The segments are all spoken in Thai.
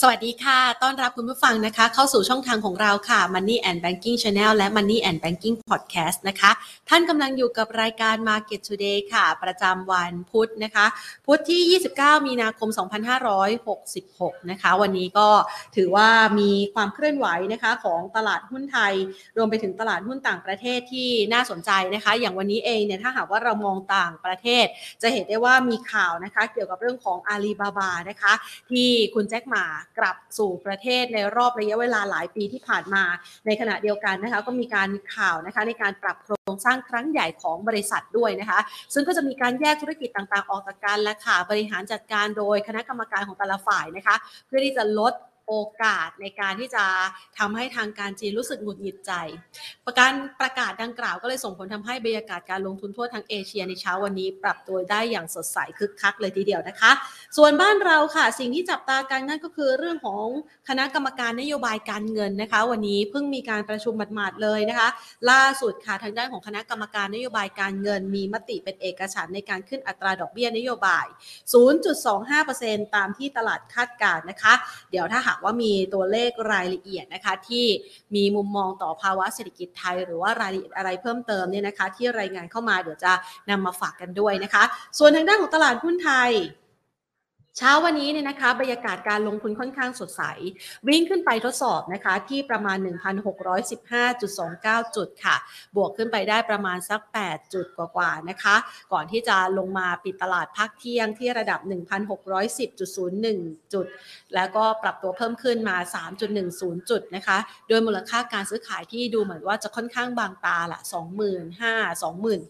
สวัสดีค่ะ ต้อนรับคุณผู้ฟังนะคะ เข้าสู่ช่องทางของเราค่ะ Money and Banking Channel และ Money and Banking Podcast นะคะ ท่านกำลังอยู่กับรายการ Market Today ค่ะ ประจำวันพุธนะคะ พุธที่ 29 มีนาคม 2566 นะคะ วันนี้ก็ถือว่ามีความเคลื่อนไหวนะคะของตลาดหุ้นไทย รวมไปถึงตลาดหุ้นต่างประเทศที่น่าสนใจนะคะ อย่างวันนี้เองเนี่ย ถ้าหากว่าเรามองต่างประเทศ จะเห็นได้ว่ามีข่าวนะคะ เกี่ยวกับเรื่องของอาลีบาบานะคะ ที่คุณแจ็คหมากลับสู่ประเทศในรอบระยะเวลาหลายปีที่ผ่านมา ในขณะเดียวกันนะคะก็มีการข่าวนะคะในการปรับโครงสร้างครั้งใหญ่ของบริษัทด้วยนะคะ ซึ่งก็จะมีการแยกธุรกิจต่างๆ ออกจากกันและค่ะบริหารจัดการโดยคณะกรรมการของแต่ละฝ่ายนะคะ เพื่อที่จะลด โอกาสในการที่จะทำให้ทางการจีนรู้สึกหงุดหงิดใจ ประการประกาศดังกล่าวก็เลยส่งผลทำให้บรรยากาศการลงทุนทั่วทั้งเอเชียในเช้าวันนี้ ปรับตัวได้อย่างสดใสคึกคักเลยทีเดียวนะคะ ส่วนบ้านเราค่ะ สิ่งที่จับตากันนั่นก็คือเรื่องของคณะกรรมการนโยบายการเงินนะคะ วันนี้เพิ่งมีการประชุมหมาดๆเลยนะคะ ล่าสุดค่ะทางด้านของคณะกรรมการนโยบายการเงิน มีมติเป็นเอกฉันในการขึ้นอัตราดอกเบี้ยนโยบาย 0.25%ตามที่ตลาดคาดการณ์นะคะ เดี๋ยวถ้าหากว่ามีตัวเลขรายละเอียดนะคะ ที่มีมุมมองต่อภาวะเศรษฐกิจไทย หรือว่ารายละเอียดอะไรเพิ่มเติมเนี่ยนะคะ ที่รายงานเข้ามาเดี๋ยวจะนำมาฝากกันด้วยนะคะ ส่วนทางด้านของตลาดหุ้นไทย เช้าวันนี้เนี่ยนะคะบรรยากาศการลงทุนค่อนข้างสดใส วิ่งขึ้นไปทดสอบนะคะที่ประมาณ 1,615.29 จุดค่ะ บวกขึ้นไปได้ประมาณสัก 8 จุดกว่าๆนะคะ ก่อนที่จะลงมาปิดตลาดพักเที่ยงที่ระดับ 1,610.01 จุด แล้วก็ปรับตัวเพิ่มขึ้นมา 3.10 จุดนะคะ โดยมูลค่าการซื้อขายที่ดูเหมือนว่าจะค่อนข้างบางตาละ 25,000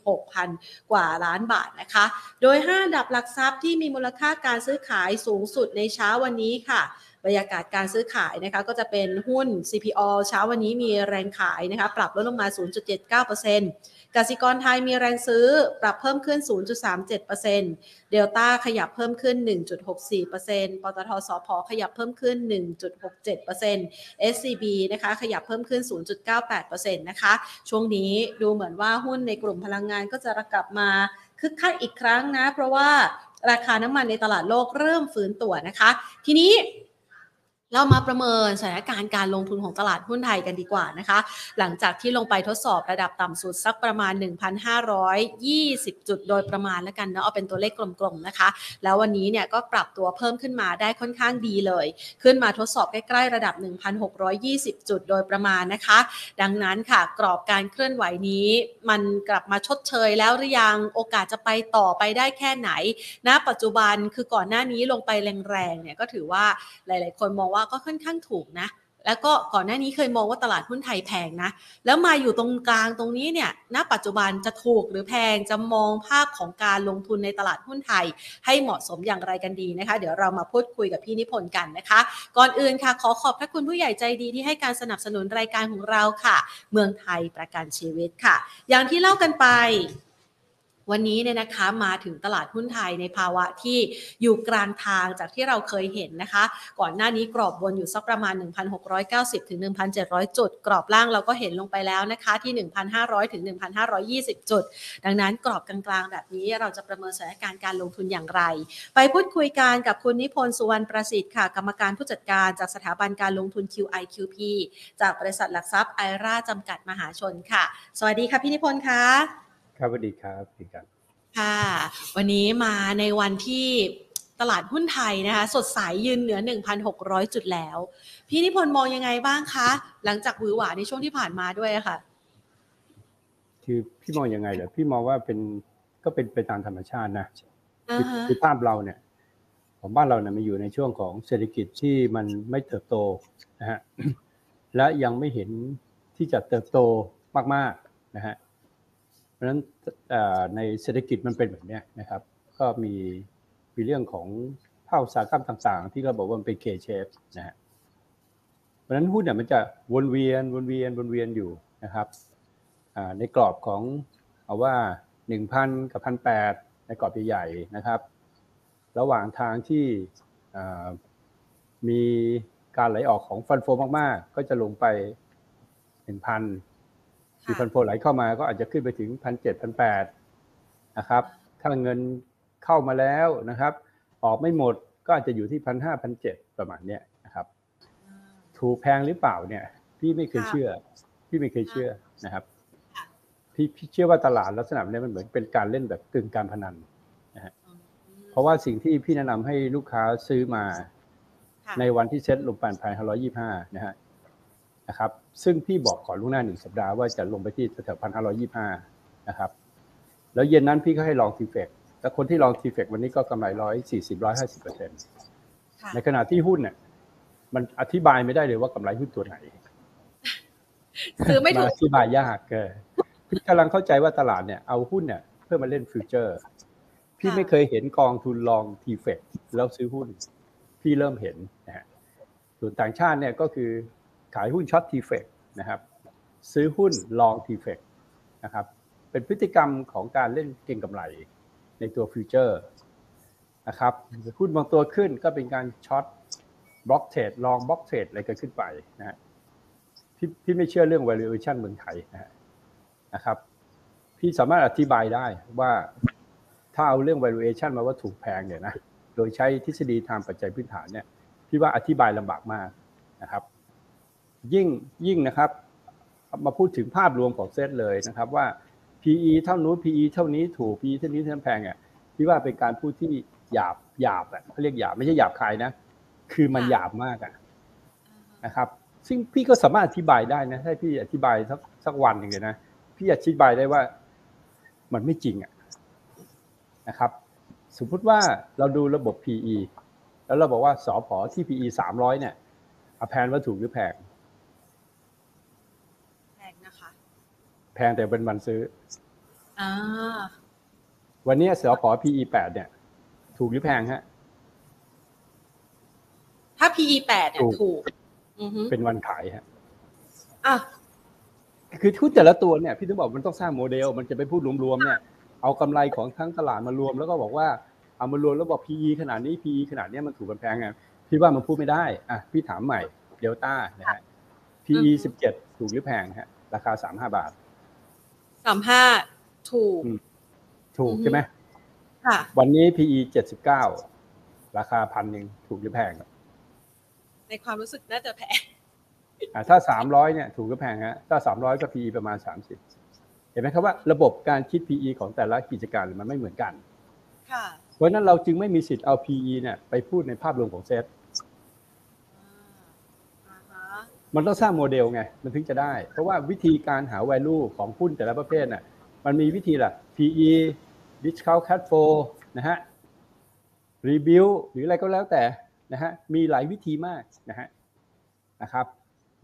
26,000 กว่าล้านบาทนะคะ โดย 5 ดับหลักทรัพย์ที่มีมูลค่าการซื้อขายายสูงสุดในเช้าวันนี้ค่ะ บรรยากาศการซื้อขายนะคะก็จะเป็นหุ้น CPO เช้าวันนี้มีแรงขายนะคะปรับลดลงมา 0.79%กสิกรไทยมีแรงซื้อปรับเพิ่มขึ้น 0.37%เดลต้าขยับเพิ่มขึ้น 1.64%ปตทสพขยับเพิ่มขึ้น 1.67% SCB นะคะขยับเพิ่มขึ้น 0.98%นะคะช่วงนี้ดูเหมือนว่าหุ้นในกลุ่มพลังงานก็จะกลับมาคึกคักอีกครั้งนะ เพราะว่า ราคาน้ำมันในตลาดโลกเริ่มฟื้นตัวนะคะ ทีนี้ เรามาประเมินสถานการณ์การลงทุนของตลาดหุ้นไทยกันดีกว่านะคะ หลังจากที่ลงไปทดสอบระดับต่ำสุดสักประมาณ 1,520 จุดโดยประมาณแล้วกันเนาะเอาเป็นตัวเลขกลมๆนะคะ แล้ววันนี้เนี่ยก็ปรับตัวเพิ่มขึ้นมาได้ค่อนข้างดีเลย ขึ้นมาทดสอบใกล้ๆระดับ 1,620 จุดโดยประมาณนะคะ ดังนั้นค่ะกรอบการเคลื่อนไหวนี้มันกลับมาชดเชยแล้วหรือยังโอกาสจะไปต่อไปได้แค่ไหนณปัจจุบันคือก่อนหน้านี้ลงไปแรงๆเนี่ยก็ถือว่าหลาย ๆ คนมองว่าก็ค่อนข้างถูกนะ แล้วก็ก่อนหน้านี้เคยมองว่าตลาดหุ้นไทยแพงนะ แล้วมาอยู่ตรงกลางตรงนี้เนี่ย ณ ปัจจุบันจะถูกหรือแพง จะมองภาพของการลงทุนในตลาดหุ้นไทย ให้เหมาะสมอย่างไรกันดีนะคะ เดี๋ยวเรามาพูดคุยกับพี่นิพนธ์กันนะคะ ก่อนอื่นค่ะ ขอขอบพระคุณผู้ใหญ่ใจดีที่ให้การสนับสนุนรายการของเราค่ะ เมืองไทยประกันชีวิตค่ะ อย่างที่เล่ากันไป วันนี้เนี่ยนะคะมาถึงตลาดหุ้นไทยในภาวะที่อยู่กลางทางจากที่เราเคยเห็นนะคะ ก่อนหน้านี้กรอบวนอยู่สักประมาณ 1,690 ถึง 1,700 จุด กรอบล่างเราก็เห็นลงไปแล้วนะคะที่ 1,500 ถึง 1,520 จุด ดังนั้นกรอบกลางๆ แบบนี้เราจะประเมินสถานการณ์การลงทุนอย่างไร ไปพูดคุยกันกับคุณนิพนธ์สุวรรณประสิทธิ์ค่ะกรรมการผู้จัดการจากสถาบันการลงทุน QIQP จากบริษัทหลักทรัพย์ไอราจำกัดมหาชนค่ะ สวัสดีค่ะพี่นิพนธ์ค่ะ ครับสวัสดีครับพี่กันค่ะ วันนี้มาในวันที่ตลาดหุ้นไทยนะคะ สดใสยืนเหนือ 1,600 จุดแล้ว พี่นิพนธ์มองยังไงบ้างคะ หลังจากหวือหวาในช่วงที่ผ่านมาด้วยอะค่ะ คือพี่มองยังไงเหรอพี่มองว่าเป็นก็เป็นไปตามธรรมชาตินะอ่าคือฮะคือภาพเราเนี่ย ของบ้านเราเนี่ยมันอยู่ในช่วงของเศรษฐกิจที่มันไม่เติบโตนะฮะและยังไม่เห็นที่จะเติบโตมากๆนะฮะ เพราะฉะนั้นในเศรษฐกิจมันเป็นแบบนี้นะครับ ก็มีมีเรื่องของภาคอุตสาหกรรมต่าง ๆ ที่เราบอกว่ามันเป็น K shape นะฮะเพราะฉะนั้นหุ้นเนี่ยมันจะวนเวียนวนเวียนวนเวียนอยู่นะครับในกรอบของเอาว่าหนึ่งพันกับพันแปดในกรอบใหญ่ๆนะครับ ระหว่างทางที่มีการไหลออกของฟันโฟมากๆ ก็จะลงไปหนึ่งพัน มีฟันโฟไหลเข้ามาก็อาจจะขึ้นไปถึงพันเจ็ดพันแปดนะครับ ถ้าเงินเข้ามาแล้วนะครับ ออกไม่หมดก็อาจจะอยู่ที่พันห้าพันเจ็ดประมาณเนี้ยนะครับ ถูกแพงหรือเปล่าเนี่ย พี่ไม่เคยเชื่อ พี่ไม่เคยเชื่อนะครับ พี่พี่เชื่อว่าตลาดลักษณะนี้มันเหมือนเป็นการเล่นแบบกึ่งการพนันเพราะว่าสิ่งที่พี่แนะนำให้ลูกค้าซื้อมาค่ะในวันที่เซ็ตลงไปภายใน1525นะฮะ นะครับ ซึ่งพี่บอกก่อนล่วงหน้าหนึ่งสัปดาห์ว่าจะลงไปที่แถวพันห้าร้อยยี่ห้านะครับ แล้วเย็นนั้นพี่ก็ให้ long TFEX แต่คนที่ long TFEX วันนี้ก็กำไรร้อยสี่สิบร้อยห้าสิบเปอร์เซ็นต์ค่ะในขณะที่หุ้นเนี่ยมันอธิบายไม่ได้เลยว่ากำไรหุ้นตัวไหนซื้อไม่ถูกนอธิบายยากเกินพี่กำลังเข้าใจว่าตลาดเนี่ยเอาหุ้นเนี่ยเพื่อมาเล่นฟิวเจอร์ พี่ค่ะไม่เคยเห็นกองทุน long TFEX แล้วซื้อหุ้น พี่เริ่มเห็นนะฮะส่วนต่างชาติเนี่ยก็คือ ขายหุ้น short TFEX นะครับ ซื้อหุ้น long TFEX นะครับ เป็นพฤติกรรมของการเล่นเก็งกำไรในตัว future นะครับหุ้นบางตัวขึ้นก็เป็นการ short block trade long block trade อะไรกันขึ้นไปนะฮะพี่พี่ไม่เชื่อเรื่อง valuation เมืองไทยนะฮะนะครับ พี่สามารถอธิบายได้ว่าถ้าเอาเรื่อง valuation มาว่าถูกแพงเนี่ยนะโดยใช้ทฤษฎีทางปัจจัยพื้นฐานเนี่ยพี่ว่าอธิบายลำบากมากนะครับ ยิ่งยิ่งนะครับ มาพูดถึงภาพรวมของเซตเลยนะครับว่า PE เท่านู้น PE เท่านี้ถูก PE เท่านี้เท่านั้นแพงอะพี่ว่าเป็นการพูดที่หยาบหยาบอะเขาเรียกหยาบไม่ใช่หยาบคายนะ คือมันหยาบมากอะนะครับ ซึ่งพี่ก็สามารถอธิบายได้นะถ้าพี่อธิบายสักสักวันหนึ่งเลยนะพี่อธิบายได้ว่ามันไม่จริงอะนะครับ สมมติว่าเราดูระบบ PE แล้วเราบอกว่าสอพอที่ PE สามร้อยเนี่ยอาแพนว่าถูกหรือแพง แพงนะคะ แพงแต่เป็นวันซื้ออ่าวันนี้สอพอ PE แปดเนี่ย ถูกหรือแพงฮะ ถ้า PE แปดเนี่ยถูกถูกอือฮึเป็นวันขายฮะอะคือทุกแต่ละตัวเนี่ยพี่ต้องบอกมันต้องสร้างโมเดล มันจะไปพูดรวมๆเนี่ย เอากำไรของทั้งตลาดมารวมแล้วก็บอกว่าเอามารวมแล้วบอก PE ขนาดนี้ PE ขนาดเนี้ยมันถูกมันแพงไงพี่ว่ามันพูดไม่ได้อะพี่ถามใหม่เดลต้านะฮะ PE สิบเจ็ดถูกหรือแพงฮะราคาสามห้าบาท สามห้าถูกอืมถูกอือฮึใช่ไหมค่ะ วันนี้ PE เจ็ดสิบเก้าราคาพันหนึ่งถูกหรือแพงในความรู้สึกน่าจะแพงอะถ้าสามร้อยเนี่ย ถูกหรือแพงฮะถ้าสามร้อยก็ PE ประมาณสามสิบเห็นไหมครับว่าระบบการคิด PE ของแต่ละกิจการมันไม่เหมือนกัน ค่ะ เพราะฉะนั้นเราจึงไม่มีสิทธิ์เอา PE เนี่ยไปพูดในภาพรวมของเซต อ่าฮะ มันต้องสร้างโมเดลไงมันถึงจะได้ เพราะว่าวิธีการหา value ของหุ้นแต่ละประเภทน่ะมันมีวิธีละ PE discount cash flow นะฮะ rebuild หรืออะไรก็แล้วแต่นะฮะมีหลายวิธีมากนะฮะนะครับ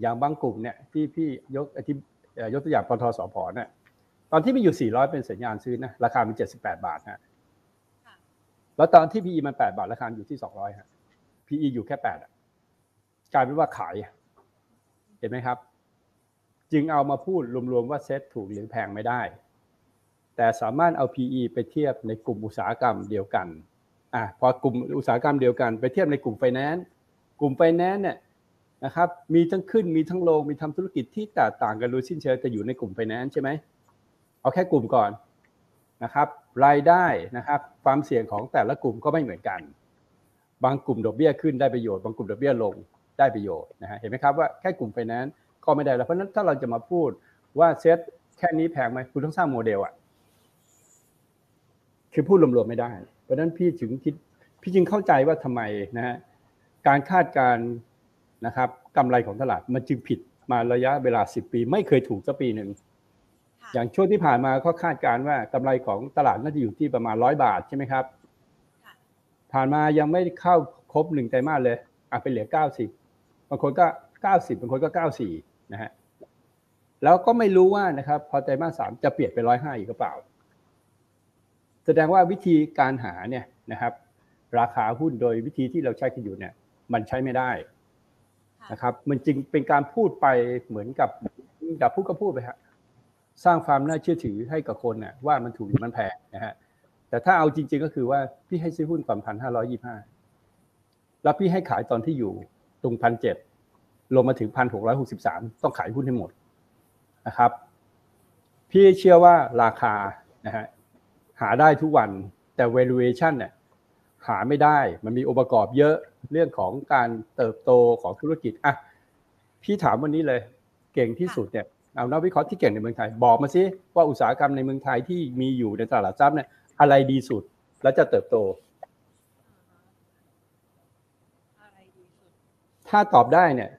อย่างบางกลุ่มเนี่ยที่พี่ยกอธิเอ่อยกตัวอย่างปตทสพเนี่ยตอนที่มันอยู่ 400 เป็นสัญญาณซื้อนะราคามัน78 บาทฮะค่ะแล้วตอนที่ PE มัน 8 บาท ราคาอยู่ที่ 200ฮะ PE อยู่แค่8อะกลายเป็นว่าขายอะ เห็นไหมครับ จึงเอามาพูดรวมๆว่าเซ็ตถูกหรือแพงไม่ได้ แต่สามารถเอา PE ไปเทียบในกลุ่มอุตสาหกรรมเดียวกันอะพอกลุ่มอุตสาหกรรมเดียวกัน ไปเทียบในกลุ่มไฟแนนซ์กลุ่มไฟแนนซ์เนี่ยนะครับมีทั้งขึ้นมีทั้งลงมีทำธุรกิจที่แตกต่างกันโดยสิ้นเชิงแต่อยู่ในกลุ่มไฟแนนซ์ใช่ไหมเอาแค่กลุ่มก่อนนะครับ รายได้นะครับความเสี่ยงของแต่ละกลุ่มก็ไม่เหมือนกัน บางกลุ่มดอกเบี้ยขึ้นได้ประโยชน์บางกลุ่มดอกเบี้ยลง ได้ประโยชน์นะฮะเห็นไหมครับว่าแค่กลุ่มไฟแนนซ์ก็ไม่ได้แล้วเพราะฉะนั้นถ้าเราจะมาพูดว่าเซ็ตแค่นี้แพงไหมคุณต้องสร้างโมเดลอะคือพูดรวมๆไม่ได้ เพราะฉะนั้นพี่ถึงคิดพี่จึงเข้าใจว่าทำไมนะฮะการคาดการณ์นะครับกำไรของตลาดมันจึงผิดมาระยะเวลา 10 ปี ไม่เคยถูกสักปีหนึ่งค่ะอย่างช่วงที่ผ่านมาก็คาดการณ์ว่ากำไรของตลาดน่าจะอยู่ที่ประมาณร้อยบาทใช่ไหมครับค่ะผ่านมายังไม่เข้าครบหนึ่งไตรมาสเลยอะเป็นเหลือเก้าสิบ บางคนก็เก้าสิบบางคนก็เก้าสี่นะฮะแล้วก็ไม่รู้ว่านะครับพอไตรมาสสามจะเปลี่ยนเป็นร้อยห้าอีกหรือเปล่า แสดงว่าวิธีการหาเนี่ยนะครับ ราคาหุ้นโดยวิธีที่เราใช้กันอยู่เนี่ย มันใช้ไม่ได้นะครับ มันจึงเป็นการพูดไปเหมือนกับกับพูดก็พูดไปฮะสร้างความน่าเชื่อถือให้กับคนน่ะว่ามันถูกหรือมันแพงนะฮะแต่ถ้าเอาจริง ๆ ก็คือว่าพี่ให้ซื้อหุ้นก่อนพันห้าร้อยยี่ห้าแล้วพี่ให้ขายตอนที่อยู่ ตรงพันเจ็ดลงมาถึงพันหกร้อยหกสิบสามต้องขายหุ้นให้หมดนะครับ พี่เชื่อว่าราคานะฮะหาได้ทุกวันแต่ valuation เนี่ยหาไม่ได้มันมีองค์ประกอบเยอะเรื่องของการเติบโตของธุรกิจอะพี่ถามวันนี้เลยเก่งที่สุดเนี่ยเอานักวิเคราะห์ที่เก่งในเมืองไทย บอกมาสิว่าอุตสาหกรรมในเมืองไทยที่มีอยู่ในตลาดทรัพย์เนี่ยอะไรดีสุดและจะเติบโต อะไรดีสุด ถ้าตอบได้เนี่ย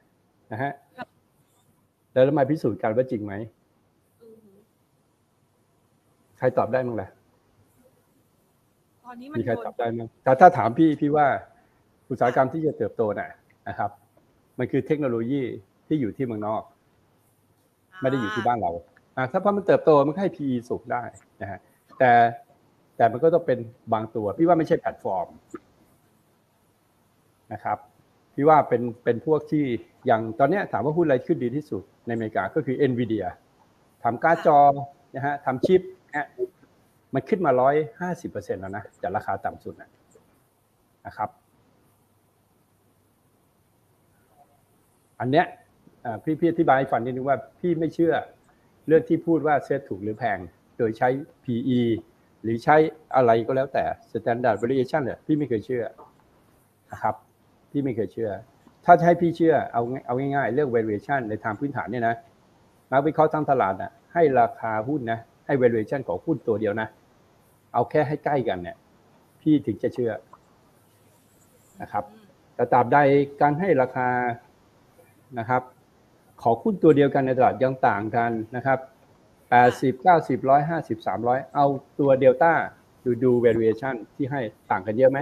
นะฮะครับแล้วเรามาพิสูจน์กันว่าจริงไหมอือหือใครตอบได้มั้งล่ะตอนนี้มันมีใครโดนตอบได้มั้งแต่ถ้าถามพี่พี่ว่าอุตสาหกรรมที่จะเติบโตน่ะนะครับ มันคือเทคโนโลยีที่อยู่ที่เมืองนอก ไม่ได้อยู่ที่บ้านเราอะถ้าพอมันเติบโตมันก็ให้ PE สูงได้นะฮะแต่แต่มันก็ต้องเป็นบางตัว พี่ว่าไม่ใช่แพลตฟอร์มนะครับ พี่ว่าเป็นเป็นพวกที่อย่างตอนนี้ถามว่าหุ้นอะไรขึ้นดีที่สุดในอเมริกาก็คือ NVIDIA ทำการ์ดจอนะฮะทำชิปนะมันขึ้นมาร้อยห้าสิบเปอร์เซ็นแล้วนะจากราคาต่ำสุดนะนะครับ อันเนี้ยพี่พี่อธิบายให้ฟังนิดนึงว่าพี่ไม่เชื่อเรื่องที่พูดว่าเซ็ตถูกหรือแพง โดยใช้ PE หรือใช้อะไรก็แล้วแต่ standard variation เนี่ยพี่ไม่เคยเชื่อนะครับ พี่ไม่เคยเชื่อ ถ้าจะให้พี่เชื่อเอาง่ายเอาง่ายๆ เรื่อง valuation ในทางพื้นฐานเนี่ยนะนักวิเคราะห์ทั้งตลาดนะให้ราคาหุ้นนะให้ valuation ของหุ้นตัวเดียวนะ เอาแค่ให้ใกล้กันเนี่ย พี่ถึงจะเชื่อนะครับ แต่ตราบใดการให้ราคานะครับ ขอหุ้นตัวเดียวกันในตลาดยังต่างกันนะครับ80 90 150 300เอาตัวเดลต้าดูดู valuation ที่ให้ต่างกันเยอะไหม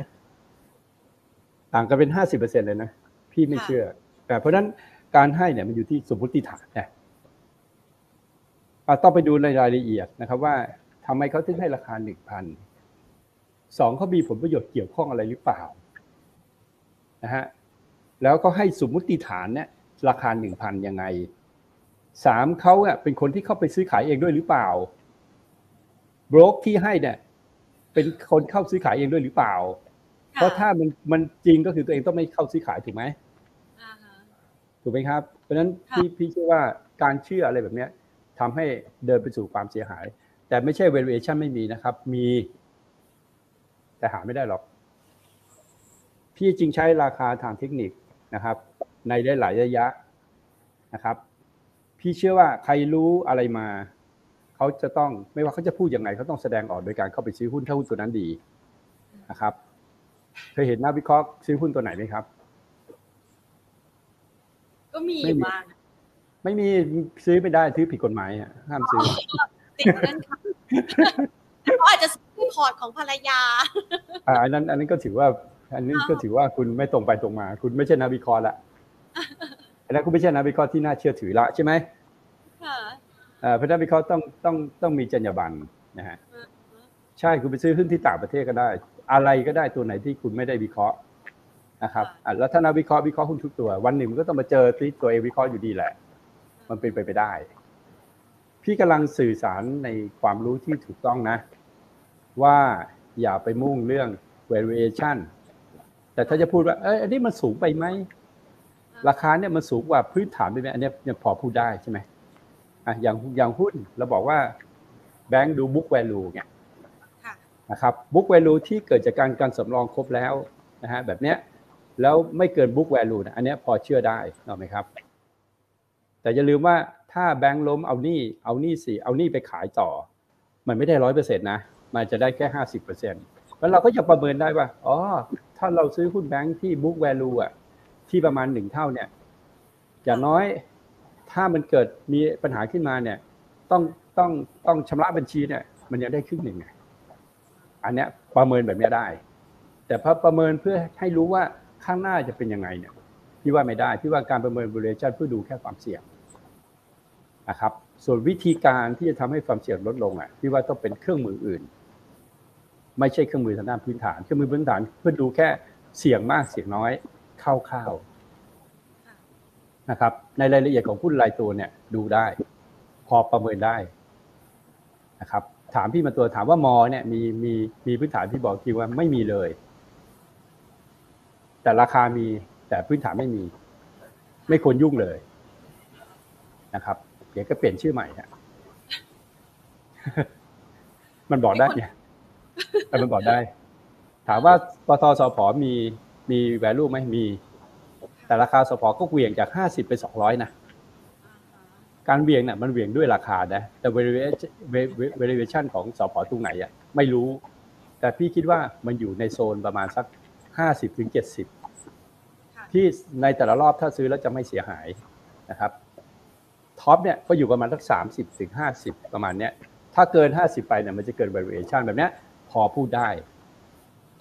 ต่างกันเป็น50%เลยนะ พี่ไม่เชื่อ แต่เพราะฉะนั้นการให้เนี่ยมันอยู่ที่สมมติฐานนะอะต้องไปดูในรายละเอียดนะครับ ว่าทำไมเขาถึงให้ราคา1,000สองเขามีผลประโยชน์เกี่ยวข้องอะไรหรือเปล่านะฮะแล้วก็ให้สมมุติฐานเนี่ยราคา1,000ยังไงสามเขาอะเป็นคนที่เข้าไปซื้อขายเองด้วยหรือเปล่าบรกที่ให้เนี่ยเป็นคนเข้าซื้อขายเองด้วยหรือเปล่า เพราะถ้ามันมันจริงก็คือตัวเองต้องไม่เข้าซื้อขายถูกไหมอ่าฮะถูกไหมครับ เพราะฉะนั้นค่ะพี่พี่เชื่อว่าการเชื่ออะไรแบบเนี้ยทำให้เดินไปสู่ความเสียหาย แต่ไม่ใช่ valuation ไม่มีนะครับ มี แต่หาไม่ได้หรอก พี่จริงใช้ราคาทางเทคนิคนะครับ ในได้หลายระยะนะครับ พี่เชื่อว่าใครรู้อะไรมา เขาจะต้องไม่ว่าเขาจะพูดยังไงเขาต้องแสดงออกโดยการเข้าไปซื้อหุ้นถ้าหุ้นตัวนั้นดีนะครับ เคยเห็นนักวิเคราะห์ซื้อหุ้นตัวไหนไหมครับ ก็มีไม่มีบ้างไม่มีซื้อไม่ได้ซื้อผิดกฎหมายอะห้ามซื้อติดเงื่อนไขแต่เขาอาจจะซื้อพอร์ตของภรรยาอ่าอันนั้น อันนั้นก็ถือว่า อันนี้ก็ถือว่าคุณไม่ตรงไปตรงมา คุณไม่ใช่นักวิเคราะห์ละอันนั้นคุณไม่ใช่นักวิเคราะห์ที่น่าเชื่อถือละใช่ไหมค่ะอ่าเพราะนักวิเคราะห์ต้องต้องต้องมีจรรยาบรรณนะฮะใช่คุณไปซื้อหุ้นที่ต่างประเทศก็ได้ อะไรก็ได้ตัวไหนที่คุณไม่ได้วิเคราะห์นะครับอะแล้วถ้านักวิเคราะห์วิเคราะห์หุ้นทุกตัว วันหนึ่งมันก็ต้องมาเจอที่ตัวเองวิเคราะห์อยู่ดีแหละ มันเป็นไปไปได้ พี่กำลังสื่อสารในความรู้ที่ถูกต้องนะ ว่าอย่าไปมุ่งเรื่อง valuation แต่ถ้าจะพูดว่าเอ้ยอันนี้มันสูงไปไหมราคาเนี่ยมันสูงกว่าพื้นฐานไปไหมอันเนี้ยยังพอพูดได้ใช่ไหมอะอย่างอย่างหุ้นเราบอกว่าแบงค์ดู book value เนี่ยค่ะ นะครับ book value ที่เกิดจากการการสำรองครบแล้วนะฮะแบบเนี้ยแล้วไม่เกิน book value นะอันเนี้ยพอเชื่อได้ถูกไหมครับ แต่อย่าลืมว่าถ้าแบงค์ล้มเอาหนี้เอาหนี้สิเอาหนี้ไปขายต่อ มันไม่ได้ร้อยเปอร์เซ็นต์นะมันจะได้แค่ห้าสิบเปอร์เซ็นต์แล้วเราก็จะประเมินได้ว่าอ๋อถ้าเราซื้อหุ้นแบงค์ที่ book value อะที่ประมาณหนึ่งเท่าเนี่ยอย่างน้อยถ้ามันเกิดมีปัญหาขึ้นมาเนี่ย ต้องต้องต้องชำระบัญชีเนี่ย มันยังได้ครึ่งหนึ่งไง อันเนี้ยประเมินแบบนี้ได้ แต่พอประเมินเพื่อให้รู้ว่าข้างหน้าจะเป็นยังไงเนี่ยพี่ว่าไม่ได้พี่ว่าการประเมิน valuation เพื่อดูแค่ความเสี่ยงนะครับ ส่วนวิธีการที่จะทำให้ความเสี่ยงลดลงอะพี่ว่าต้องเป็นเครื่องมืออื่น ไม่ใช่เครื่องมือทางด้านพื้นฐาน เครื่องมือพื้นฐานเพื่อดูแค่เสี่ยงมากเสี่ยงน้อยคร่าวๆนะครับ ในรายละเอียดของหุ้นรายตัวเนี่ยดูได้ พอประเมินได้นะครับ ถามพี่มาตัวถามว่ามอเนี่ยมีมีมีพื้นฐานพี่บอกทีว่าไม่มีเลย แต่ราคามีแต่พื้นฐานไม่มี ไม่ควรยุ่งเลยนะครับ เดี๋ยวก็เปลี่ยนชื่อใหม่ฮะมันบอกได้เนี่ยแต่มันบอกได้ ถามว่าปทสพมีมี value ไหมมี แต่ราคาสพก็เหวี่ยงจาก50ไป200นะ การเหวี่ยงเนี่ยมันเหวี่ยงด้วยราคานะแต่ valuation valuation ของสพตรงไหนอะไม่รู้ แต่พี่คิดว่ามันอยู่ในโซนประมาณสัก50ถึง70ที่ในแต่ละรอบถ้าซื้อแล้วจะไม่เสียหายนะครับTOP เนี่ยก็อยู่ประมาณสัก30ถึง50ประมาณเนี้ยถ้าเกิน50ไปเนี่ยมันจะเกิน valuation แบบเนี้ยพอพูดได้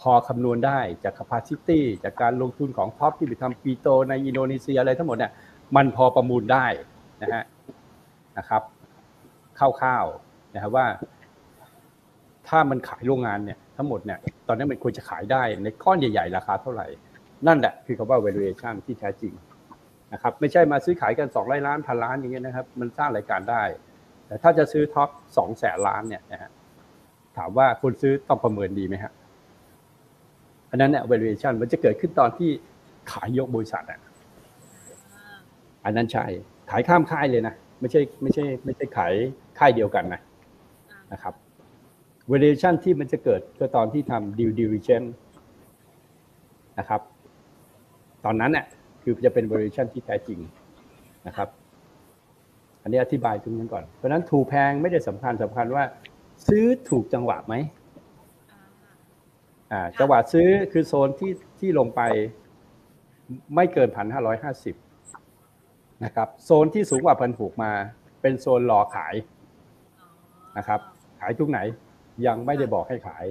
พอคำนวณได้จาก capacity จากการลงทุนของ TOP ที่ไปทำปิโตรในอินโดนีเซียอะไรทั้งหมดเนี่ยมันพอประเมินได้นะฮะ นะครับคร่าวๆนะครับว่า ถ้ามันขายโรงงานเนี่ยทั้งหมดเนี่ยตอนนี้มันควรจะขายได้ในก้อนใหญ่ ๆ ราคาเท่าไหร่ นั่นแหละคือคำว่า valuation ที่แท้จริงนะครับไม่ใช่มาซื้อขายกัน2 0 0ล้านพันล้านอย่างเงี้ยนะครับ มันสร้างรายการได้ แต่ถ้าจะซื้อท็อปสองแสนล้านเนี่ยนะฮะถามว่าคนซื้อต้องประเมินดีไหมฮะอันนั้นเนี่ย valuation มันจะเกิดขึ้นตอนที่ขายยกบริษัทอะอันนั้นใช่ขายข้ามค่ายเลยนะ ไม่ใช่ไม่ใช่ไม่ใช่ขายค่ายเดียวกันนะนะครับ valuation ที่มันจะเกิดก็ตอนที่ทำ due diligence นะครับ ตอนนั้นเนี่ยคือจะเป็น valuation ที่แท้จริงนะครับ อันนี้อธิบายตรงนั้นก่อน เพราะฉะนั้นถูกแพงไม่ได้สำคัญสำคัญว่า ซื้อถูกจังหวะไหมอ่าจังหวะซื้อคือโซนที่ที่ลงไปไม่เกินพันห้าร้อยห้าสิบ นะครับโซนที่สูงกว่าพันหกมา เป็นโซนรอขายนะครับ ขายทุกไหนยังไม่ได้บอกให้ขาย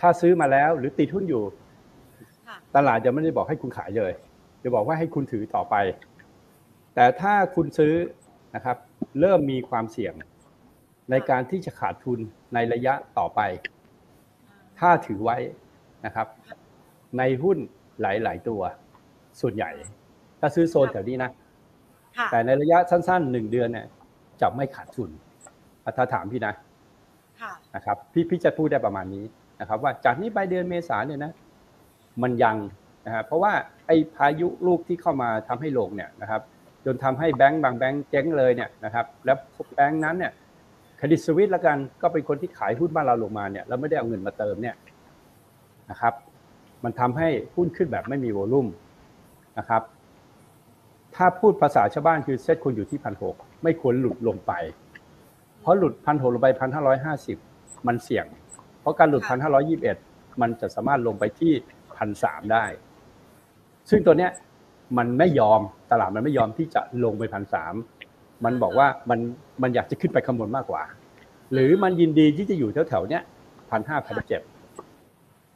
ถ้าซื้อมาแล้วหรือติดหุ้นอยู่ค่ะตลาดจะไม่ได้บอกให้คุณขายเลยจะบอกว่าให้คุณถือต่อไป แต่ถ้าคุณซื้อนะครับ เริ่มมีความเสี่ยงในการที่จะขาดทุนในระยะต่อไป ถ้าถือไว้นะครับ ในหุ้นหลาย ๆ ตัวส่วนใหญ่ ถ้าซื้อโซนแถวนี้นะค่ะ แต่ในระยะสั้นๆหนึ่งเดือนเนี่ยจะไม่ขาดทุนอะถ้าถามพี่นะค่ะนะครับพี่พี่จะพูดได้ประมาณนี้นะครับ ว่าจากนี้ไปเดือนเมษาเนี่ยนะมันยังนะฮะเพราะว่าไอ้พายุลูกที่เข้ามาทำให้ลงเนี่ยนะครับจนทำให้แบงก์บางแบงก์เจ๊งเลยเนี่ยนะครับแล้วแบงก์นั้นเนี่ยคดิสวิตละกันก็เป็นคนที่ขายหุ้นบ้านเราลงมาเนี่ยแล้วไม่ได้เอาเงินมาเติมเนี่ยนะครับ มันทำให้หุ้นขึ้นแบบไม่มีโวลุ่มนะครับ ถ้าพูดภาษาชาวบ้านคือเซ็ตควรอยู่ที่พันหกไม่ควรหลุดลงไป เพราะหลุดพันหกลงไปพันห้าร้อยห้าสิบมันเสี่ยง เพราะการหลุดพันห้าร้อยี่สิบเอ็ดมันจะสามารถลงไปที่พันสามได้ ซึ่งตัวเนี้ยมันไม่ยอมตลาดมันไม่ยอมที่จะลงไปพันสามมันบอกว่ามันมันอยากจะขึ้นไปข้างบนมากกว่า หรือมันยินดีที่จะอยู่แถวๆเนี้ยพันห้าพันเจ็ด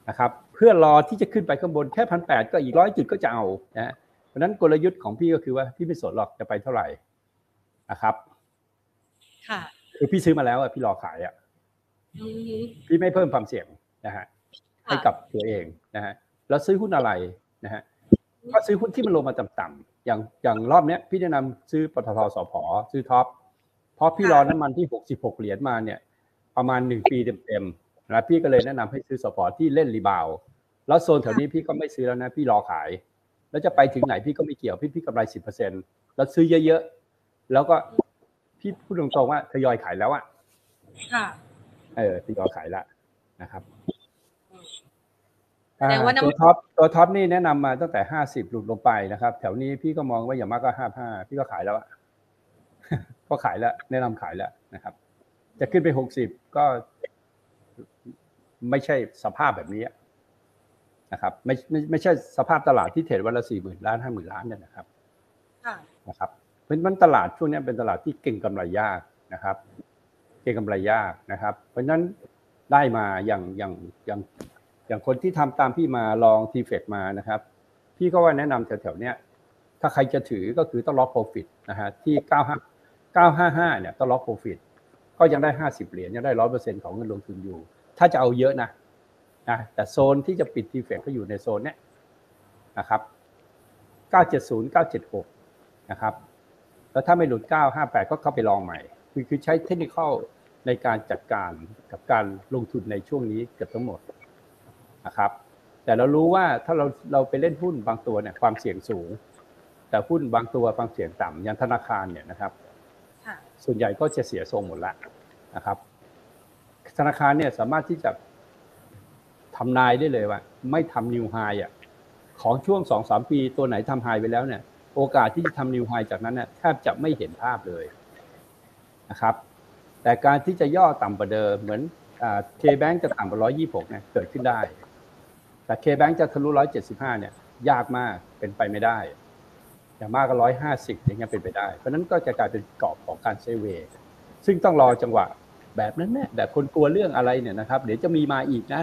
นะครับเพื่อรอที่จะขึ้นไปข้างบนแค่พันแปดก็อีกร้อยจุดก็จะเอานะฮะเพ ราะฉะนั้นกลยุทธ์ของพี่ก็คือว่าพี่ไม่สนหรอกจะไปเท่าไหร่นะครับค่ะคือพี่ซื้อมาแล้วอะพี่รอขายอะอือฮึพี่ไม่เพิ่มความเสี่ยงนะฮะให้กับตัวเองนะฮะแล้วซื้อหุ้นอะไรนะฮะก็ซื้อหุ้นที่มันลงมาต่ำๆอย่างอย่างรอบเนี้ยพี่แนะนำซื้อปตทสพซื้อท็อปเพราะพี่รอน้ำมันที่66เหรียญมาเนี่ย ประมาณ1ปีเต็มๆนะพี่ก็เลยแนะนำให้ซื้อสผที่เล่น rebound แล้วโซนแถวนี้พี่ก็ไม่ซื้อแล้วนะ พี่รอขาย แล้วจะไปถึงไหนพี่ก็ไม่เกี่ยวพี่พี่กำไร10%แล้วซื้อเยอะๆแล้วก็พี่พูดตรงๆว่าทยอยขายแล้วอะค่ะเออทยอยขายละนะครับแสดงว่าน้ำตัว TOP ตัว TOP นี่แนะนำมาตั้งแต่ห้าสิบหลุดลงไปนะครับ แถวนี้พี่ก็มองว่าอย่างมากก็ห้าห้าพี่ก็ขายแล้วอะก็ขายแล้ว แนะนำขายแล้วนะครับ จะขึ้นไปหกสิบก็ ไม่ใช่สภาพแบบนี้อะ นะครับไม่ไม่ไม่ใช่สภาพตลาดที่เทรดวันละสี่หมื่นล้านห้าหมื่นล้านเนี่ยนะครับค่ะนะครับเป็นมันตลาดช่วงนี้เป็นตลาดที่เก่งกำไรยากนะครับ เก่งกำไรยากนะครับ เพราะฉะนั้นได้มาอย่างอย่างอย่างอย่างคนที่ทำตามพี่มาลองทีเฟกมานะครับ พี่ก็ว่าแนะนำแถวๆเนี้ยถ้าใครจะถือก็คือต้องล็อกโปรฟิตนะฮะที่9 5 955เนี่ยต้องล็อกโปรฟิตก็ยังได้50เหรียญยังได้ร้อยเปอร์เซ็นต์ของเงินลงทุนอยู่ ถ้าจะเอาเยอะนะ นะแต่โซนที่จะปิดทีเฟกก็อยู่ในโซนเนี้ยนะครับ 970 976 นะครับ แล้วถ้าไม่หลุด 958 ก็เข้าไปลองใหม่ คือคือใช้เทคนิคในการจัดการกับการลงทุนในช่วงนี้เกือบทั้งหมดนะครับ แต่เรารู้ว่าถ้าเราเราไปเล่นหุ้นบางตัวเนี่ยความเสี่ยงสูง แต่หุ้นบางตัวความเสี่ยงต่ำอย่างธนาคารเนี่ยนะครับค่ะส่วนใหญ่ก็จะเสียทรงหมดละนะครับ ธนาคารเนี่ยสามารถที่จะ ทำนายได้เลยว่า ไม่ทำนิวไฮอะของช่วงสองสามปีตัวไหนทำไฮไปแล้วเนี่ย โอกาสที่จะทำนิวไฮจากนั้นเนี่ยแทบจะไม่เห็นภาพเลยนะครับ แต่การที่จะย่อต่ำกว่าเดิมเหมือนเคแบงจะต่ำกว่าร้อยยี่หกเนี่ยเกิดขึ้นได้ แต่เคแบงจะทะลุร้อยเจ็ดสิบห้าเนี่ย ยากมากเป็นไปไม่ได้อย่างมากก็ร้อยห้าสิบอย่างเงี้ยเป็นไปได้ เพราะนั้นก็จะกลายเป็นกรอบของการเซเวซึ่งต้องรอจังหวะแบบนั้นแน่แบบคนกลัวเรื่องอะไรเนี่ยนะครับ เดี๋ยวจะมีมาอีกนะ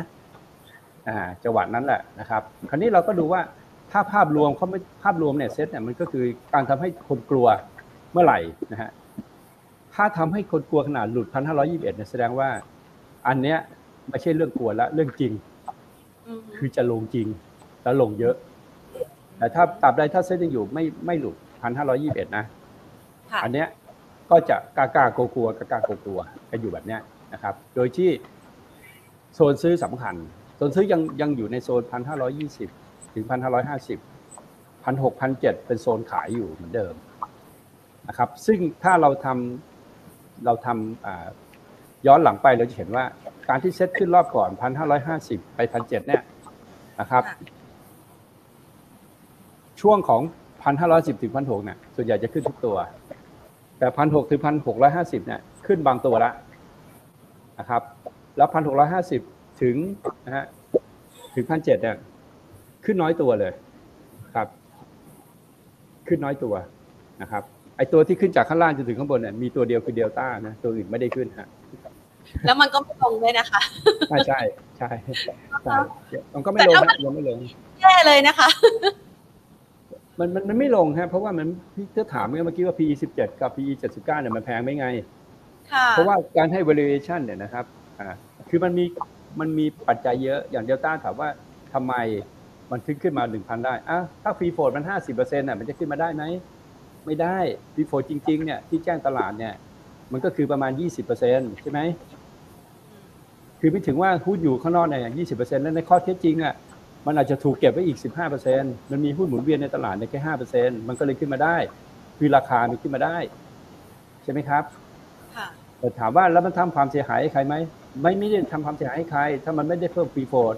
จังหวะนั้นแหละนะครับคราวนี้เราก็ดูว่าถ้าภาพรวมเขาไม่ภาพรวมเนี่ยเซตเนี่ยมันก็คือการทำให้คนกลัวเมื่อไหร่นะฮะถ้าทำให้คนกลัวขนาดหลุดพันห้าร้อยี่สิบเอ็ดเนี่ยแสดงว่า อันเนี้ยไม่ใช่เรื่องกลัวละเรื่องจริงอืมคือจะลงจริงแล้วลงเยอะ แต่ถ้าตราบใดถ้าเซ็ตยังอยู่ไม่ไม่หลุดพันห้าร้อยี่สิบเอ็ดนะค่ะอันเนี้ยก็จะกล้ากล้ากลัวกลัวกล้ากล้ากลัวกลัวกันอยู่แบบเนี้ยนะครับ โดยที่โซนซื้อสำคัญ โซนซื้อยังยังอยู่ในโซนพันห้าร้อยี่สิบถึงพันห้าร้อยห้าสิบพันหกพันเจ็ดเป็นโซนขายอยู่เหมือนเดิมนะครับ ซึ่งถ้าเราทำเราทำอ่าย้อนหลังไปเราจะเห็นว่าการที่เซ็ตขึ้นรอบก่อนพันห้าร้อยห้าสิบไปพันเจ็ดเนี่ยนะครับค่ะช่วงของพันห้าร้อยสิบถึงพันหกเนี่ยส่วนใหญ่จะขึ้นทุกตัว แต่พันหกถึงพันหกร้อยห้าสิบเนี่ยขึ้นบางตัวละนะครับ แล้วพันหกร้อยห้าสิบ ถึงนะฮะถึงพันเจ็ดเนี่ยขึ้นน้อยตัวเลยครับ ขึ้นน้อยตัวนะครับไอตัวที่ขึ้นจากข้างล่างจนถึงข้างบนเนี่ยมีตัวเดียวคือเดลต้านะตัวอื่นไม่ได้ขึ้นฮะแล้วมันก็ไม่ลงด้วยนะคะ ใช่ใช่ใช่ใช่มันก็ไม่ลงนะยังไม่ลงแย่เลยนะคะ มันมันมันไม่ลงฮะเพราะว่ามันพี่ถ้าถามเมื่อกี้ว่า PE 17 กับ PE 79เนี่ยมันแพงไหมไงค่ะเพราะว่าการให้ valuation เนี่ยนะครับอ่าคือมันมี มันมีปัจจัยเยอะอย่างเดลต้าถามว่าทำไมมันขึ้นขึ้นมา 1,000 ได้อะถ้า free float มัน 50%น่ะมันจะขึ้นมาได้ไหม ไม่ได้ free float จริงๆเนี่ยที่แจ้งตลาดเนี่ย มันก็คือประมาณ 20%ใช่ไหม คือไม่ถึงว่าหุ้นอยู่ข้างนอกเนี่ยยี่สิบเปอร์เซ็นต์แล้วในข้อเท็จจริงอะมันอาจจะถูกเก็บไว้อีกสิบห้าเปอร์เซ็นต์มันมีหุ้นหมุนเวียนในตลาดในแค่ห้าเปอร์เซ็นต์มันก็เลยขึ้นมาได้ คือราคามันขึ้นมาได้ ใช่ไหมครับค่ะแต่ถามว่าแล้วมันทำความเสียหายให้ใครไหม ไม่ไม่ได้ทำความเสียหายให้ใคร ถ้ามันไม่ได้เพิ่มฟรีโฟด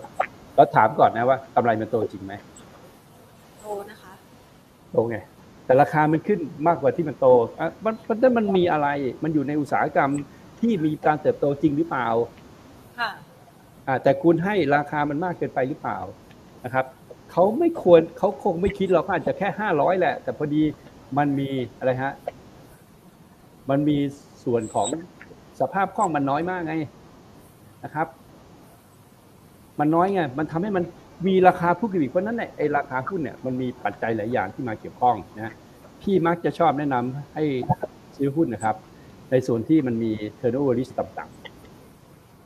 แล้วถามก่อนนะว่ากำไรมันโตจริงไหมโตนะคะโตไงแต่ราคามันขึ้นมากกว่าที่มันโตอะมันมันมันมันมีอะไร มันอยู่ในอุตสาหกรรมที่มีการเติบโตจริงหรือเปล่าค่ะอ่าแต่คุณให้ราคามันมากเกินไปหรือเปล่านะครับเขาไม่ควรเขาคงไม่คิดเราก็อาจจะแค่ห้าร้อยแหละ แต่พอดีมันมีอะไรฮะมันมีส่วนของสภาพคล่องมันน้อยมากไง นะครับ มันน้อยไงมันทำให้มันมีราคาผู้กอีกเพราะนั้นเนี่ยไอราคาหุ้นเนี่ยมันมีปัจจัยหลายอย่างที่มาเกี่ยวข้องนะพี่มักจะชอบแนะนำให้ซื้อหุ้นนะครับ ในส่วนที่มันมี turnover risk ต่ำ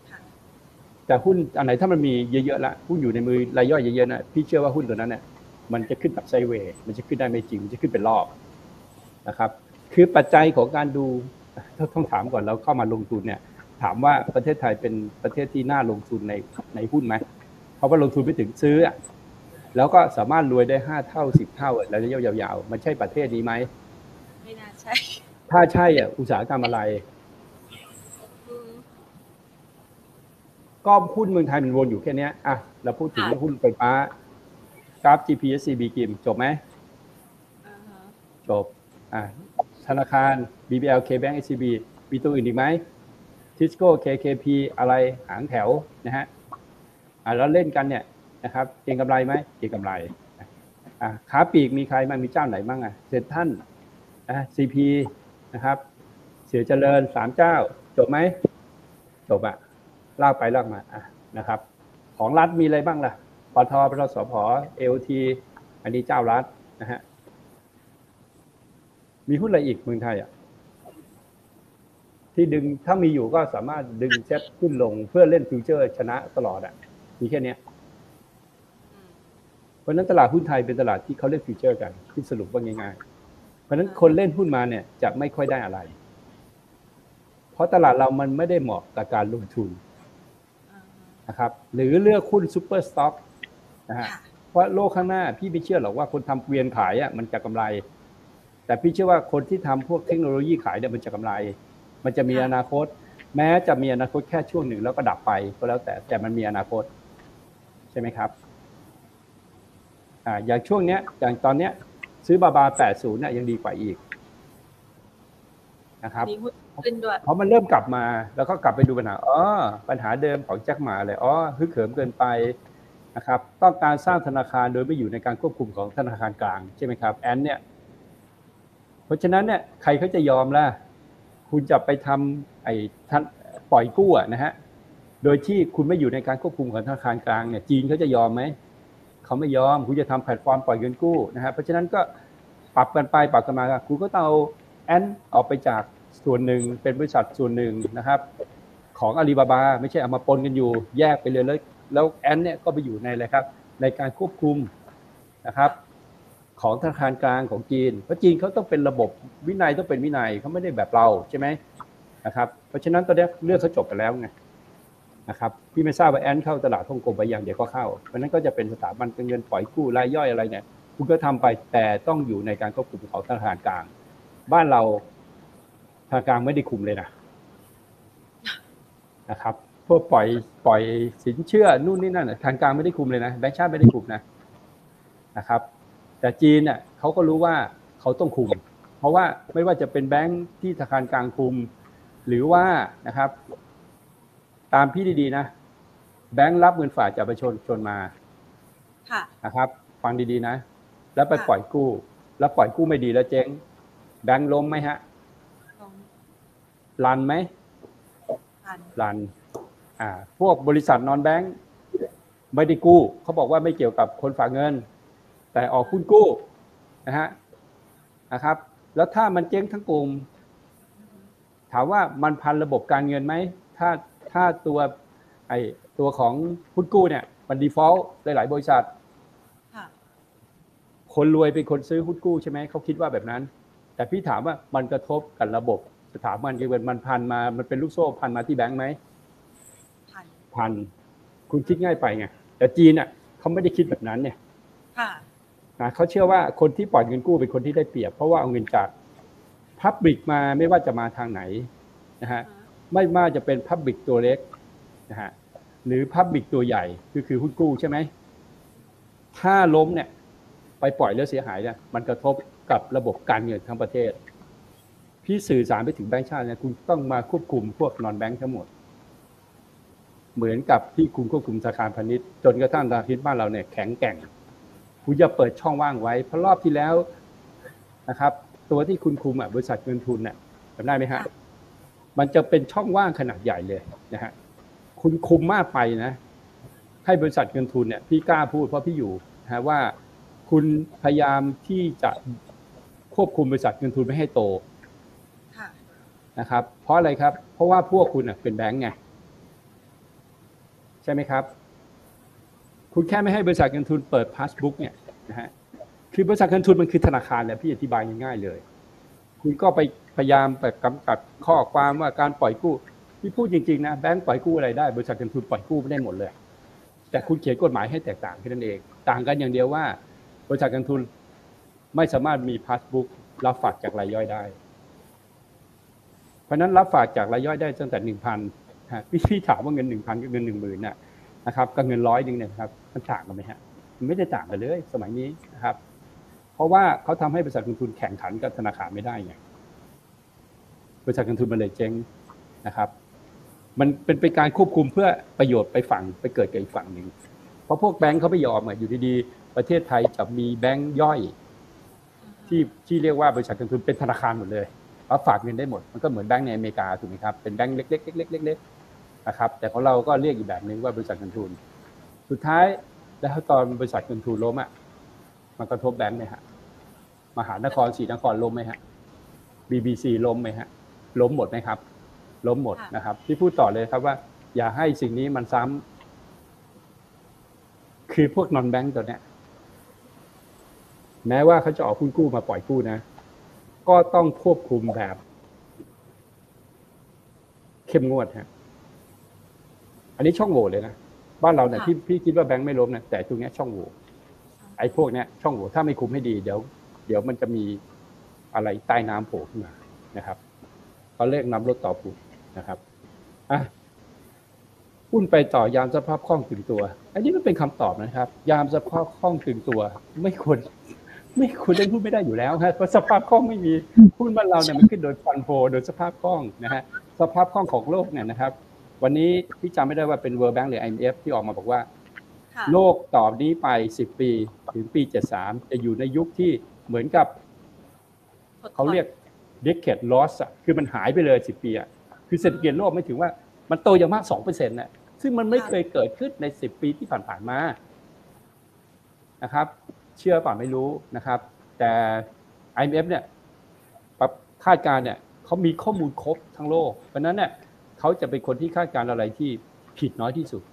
ค่ะๆแต่หุ้นอันไหนถ้ามันมีเยอะๆละหุ้นอยู่ในมือรายย่อยเยอะๆนะพี่เชื่อว่าหุ้นตัวนั้นเนี่ยมันจะขึ้นแบบไซเวย์มันจะขึ้นได้ไม่จริง มันจะขึ้นเป็นรอบนะครับ คือปัจจัยของการดูถ้าต้องถามก่อนแล้วเข้ามาลงทุนเนี่ย ถามว่าประเทศไทยเป็นประเทศที่น่าลงทุนในในหุ้นไหมเพราะว่าลงทุนไปถึงซื้ออะแล้วก็สามารถรวยได้ห้าเท่าสิบเท่าอะระยะยาวๆ มันใช่ประเทศนี้ไหมไม่น่าใช่ ถ้าใช่อะอุตสาหกรรมอะไรอืมก็หุ้นเมืองไทยมันวนอยู่แค่เนี้ยอะเราพูดถึงหุ้นไฟฟ้ากราฟ GPSCB กิมจบไหมอ่าฮะจบอะธนาคาร BBL KBank SCB มีตัวอื่นอีกไหม Tisco KKP อะไรหางแถวนะฮะอะแล้วเล่นกันเนี่ยนะครับเก็งกำไรไหมเก็งกำไรอะขาปีกมีใครบ้างมีเจ้าไหนบ้างอะเซ็นท่านอะ CP นะครับ เสี่ยเจริญสามเจ้า จบไหมจบอะลากไปลากมาอะนะครับ ของรัฐมีอะไรบ้างล่ะปตทปตทสผ AOT อันนี้เจ้ารัฐนะฮะมีหุ้นอะไรอีกเมืองไทยอะ ที่ดึงถ้ามีอยู่ก็สามารถดึงเซ็ตขึ้นลงเพื่อเล่น futures นะตลอดอะมีแค่เนี้ยอืมเพราะฉะนั้นตลาดหุ้นไทยเป็นตลาดที่เขาเล่น future กันที่สรุปว่าง่ายๆ เพราะฉะนั้นคนเล่นหุ้นมาเนี่ยจะไม่ค่อยได้อะไร เพราะตลาดเรามันไม่ได้เหมาะกับการลงทุนอ่าฮะนะครับ หรือเลือกหุ้น super stock นะฮะค่ะเพราะโลกข้างหน้าพี่ไม่เชื่อหรอกว่าคนทำเกวียนขายอะมันจะกำไร แต่พี่เชื่อว่าคนที่ทำพวกเทคโนโลยีขายเนี่ยมันจะกำไร มันจะมีอนาคต แม้จะมีอนาคตแค่ช่วงหนึ่งแล้วก็ดับไปก็แล้วแต่แต่มันมีอนาคต ใช่ไหมครับอ่าอย่างช่วงเนี้ยอย่างตอนเนี้ย ซื้อบาบา80เนี่ยยังดีกว่าอีกนะครับมีหุ้นขึ้นด้วยเพราะมันเริ่มกลับมาแล้วก็กลับไปดูปัญหาอ๋อปัญหาเดิมของแจ็คหมาเลยอ๋อฮึกเหิมเกินไปนะครับต้องการสร้างธนาคารโดยไม่อยู่ในการควบคุมของธนาคารกลางใช่ไหมครับแอนเนี่ยเพราะฉะนั้นเนี่ยใครเขาจะยอมล่ะ คุณจะไปทำไอ้ท่านปล่อยกู้นะฮะโดยที่คุณไม่อยู่ในการควบคุมของธนาคารกลางเนี่ยจีนเขาจะยอมไหมเขาไม่ยอม คุณจะทำแพลตฟอร์มปล่อยเงินกู้นะฮะเพราะฉะนั้นก็ปรับกันไปปรับกันมาคุณก็ต้องเอาแอนออกไปจากส่วนหนึ่งเป็นบริษัทส่วนหนึ่งนะครับ ของอาลีบาบาไม่ใช่เอามาปนกันอยู่แยกไปเลยแล้วแล้วแอนเนี่ยก็ไปอยู่ในอะไรครับในการควบคุมนะครับ ของธนาคารกลางของจีน เพราะจีนเขาต้องเป็นระบบวินัยต้องเป็นวินัยเขาไม่ได้แบบเราใช่ไหมนะครับ เพราะฉะนั้นตอนนี้เรื่องเขาจบไปแล้วไงนะครับพี่ไม่ทราบว่าแอนเข้าตลาดฮ่องกงไปยังเดี๋ยวก็เข้า เพราะฉะนั้นก็จะเป็นสถาบันการเงินปล่อยกู้รายย่อยอะไรเนี่ยคุณก็ทำไปแต่ต้องอยู่ในการควบคุมของธนาคารกลาง บ้านเราทางกลางไม่ได้คุมเลยนะนะครับพวกปล่อยปล่อยสินเชื่อนู่นนี่นั่นน่ะทางกลางไม่ได้คุมเลยนะแบงก์ชาติไม่ได้คุมนะนะครับ แต่จีนเนี่ยเขาก็รู้ว่าเขาต้องคุม เพราะว่าไม่ว่าจะเป็นแบงก์ที่ธนาคารกลางคุม หรือว่านะครับ ตามพี่ดีๆนะแบงก์รับเงินฝากจากประชาชนมาค่ะนะครับ ฟังดีๆนะ แล้วไปค่ะปล่อยกู้ แล้วปล่อยกู้ไม่ดีแล้วเจ๊ง แบงก์ล้มไหมฮะลองรันไหมกันรันอ่า พวกบริษัทนอนแบงก์ไม่ได้กู้ เขาบอกว่าไม่เกี่ยวกับคนฝากเงิน แต่ออกหุ้นกู้นะฮะนะครับ แล้วถ้ามันเจ๊งทั้งกลุ่ม ถามว่ามันพันระบบการเงินไหม ถ้าถ้าตัวไอตัวของหุ้นกู้เนี่ย มันดีฟอลต์หลาย ๆ บริษัทค่ะคนรวยเป็นคนซื้อหุ้นกู้ใช่ไหมเขาคิดว่าแบบนั้น แต่พี่ถามว่ามันกระทบกับระบบสถาบันการเงินมันพันมา มันเป็นลูกโซ่พันมาที่แบงก์ไหมพันพันคุณคิดง่ายไปไงแต่จีนอะเขาไม่ได้คิดแบบนั้นเนี่ยค่ะ นะเขาเชื่อว่าคนที่ปล่อยเงินกู้เป็นคนที่ได้เปรียบ เพราะว่าเอาเงินจากพับบิกมาไม่ว่าจะมาทางไหนนะฮะไม่ว่าจะเป็นพับบิกตัวเล็กนะฮะหรือพับบิกตัวใหญ่คือคือหุ้นกู้ใช่ไหมถ้าล้มเนี่ยไปปล่อยแล้วเสียหายเนี่ยมันกระทบกับระบบการเงินทั้งประเทศ พี่สื่อสารไปถึงแบงก์ชาติเนี่ยคุณต้องมาควบคุมพวกนอนแบงก์ทั้งหมด เหมือนกับที่คุณควบคุมธนาคารพาณิชย์จนกระทั่งธนาคารพาณิชย์บ้านเราเนี่ยแข็งแกร่ง คุณจะเปิดช่องว่างไว้ เพราะรอบที่แล้วนะครับ ตัวที่คุณคุมอะบริษัทเงินทุนน่ะจำได้ไหมฮะค่ะมันจะเป็นช่องว่างขนาดใหญ่เลยนะฮะคุณคุมมากไปนะ ให้บริษัทเงินทุนเนี่ยพี่กล้าพูดเพราะพี่อยู่นะฮะว่าคุณพยายามที่จะควบคุมบริษัทเงินทุนไม่ให้โตค่ะนะครับ เพราะอะไรครับ เพราะว่าพวกคุณน่ะเป็นแบงก์ไงใช่ไหมครับ คุณแค่ไม่ให้บริษัทเงินทุนเปิดพาสบุ๊กเนี่ยนะฮะคือบริษัทเงินทุนมันคือธนาคารแหละพี่อธิบายง่ายๆเลย คุณก็ไปพยายามแบบกำกับข้อความว่าการปล่อยกู้ที่พูดจริงๆนะแบงก์ปล่อยกู้อะไรได้บริษัทเงินทุนปล่อยกู้ไม่ได้หมดเลย แต่คุณเขียนกฎหมายให้แตกต่างแค่นั้นเอง ต่างกันอย่างเดียวว่า บริษัทเงินทุนไม่สามารถมีพาสบุ๊กรับฝากจากรายย่อยได้ เพราะนั้นรับฝากจากรายย่อยได้ตั้งแต่หนึ่งพันพี่พี่ถามว่าเงินหนึ่งพันกับเงินหนึ่งหมื่นน่ะ นะครับกับเงินร้อยหนึ่งเนี่ยครับมันต่างกันไหมฮะมันไม่ได้ต่างกันเลยสมัยนี้นะครับ เพราะว่าเขาทำให้บริษัทลงทุนแข่งขันกับธนาคารไม่ได้ไงบริษัทลงทุนมันเลยเจ๊งนะครับ มันเป็นเป็นการควบคุมเพื่อประโยชน์ไปฝั่งไปเกิดกับอีกฝั่งหนึ่งเพราะพวกแบงค์เขาไม่ยอมอะอยู่ดีๆประเทศไทยจะมีแบงค์ย่อยที่ที่เรียกว่าบริษัทการลงทุนเป็นธนาคารหมดเลยรับฝากเงินได้หมด มันก็เหมือนแบงก์ในอเมริกาถูกไหมครับ เป็นแบงก์เล็กๆเล็กๆเล็กๆ นะครับแต่ของเราก็เรียกอีกแบบหนึ่งว่าบริษัทการลงทุน สุดท้ายแล้วตอนบริษัทการลงทุนล้มอะมันกระทบแบงก์ไหมฮะมหานครศรีนครล้มไหมฮะ BBC ล้มไหมฮะล้มหมดไหมครับ ล้มหมดค่ะนะครับ ที่พูดต่อเลยครับว่า อย่าให้สิ่งนี้มันซ้ำคือพวกนอนแบงก์ตัวเนี้ยแม้ว่าเขาจะออกหุ้นกู้มาปล่อยกู้นะ ก็ต้องควบคุมแบบ เข้มงวดฮะ อันนี้ช่องโหว่เลยนะบ้านเราเนี่ยค่ะที่พี่คิดว่าแบงค์ไม่ล้มนะแต่ตรงเนี้ยช่องโหว่ไอ้พวกเนี้ยช่องโหว่ถ้าไม่คุมให้ดีเดี๋ยว เดี๋ยวมันจะมีอะไรใต้น้ำโผล่ขึ้นมานะครับเขาเรียกน้ำลดต่อผุดนะครับอะหุ้นไปต่อยามสภาพคล่องตึงตัว อันนี้ก็เป็นคำตอบนะครับ ยามสภาพคล่องตึงตัว ไม่ควร ไม่ควรเล่นหุ้นไม่ได้อยู่แล้วฮะเพราะสภาพคล่องไม่มีหุ้นบ้านเราเนี่ยมันขึ้นโดยฟันโฟโดยสภาพคล่องนะฮะสภาพคล่องของโลกเนี่ยนะครับ วันนี้พี่จำไม่ได้ว่าเป็น World Bank หรือ IMF ที่ออกมาบอกว่าค่ะโลกต่อนี้ไป 10 ปีถึงปี 73 จะอยู่ในยุคที่เหมือนกับ เขาเรียก decade loss อะคือมันหายไปเลย 10 ปีอะคือเศรษฐกิจโลกไม่ถึงว่ามันโตอย่างมาก 2%น่ะซึ่งมันไม่เคยเกิดขึ้นใน 10 ปีที่ผ่านๆมานะครับ เชื่อเปล่าไม่รู้นะครับ แต่ IMF เนี่ยปรับคาดการณ์เนี่ยเขามีข้อมูลครบทั้งโลก เพราะฉะนั้นเนี่ย เขาจะเป็นคนที่คาดการณ์อะไรที่ผิดน้อยที่สุด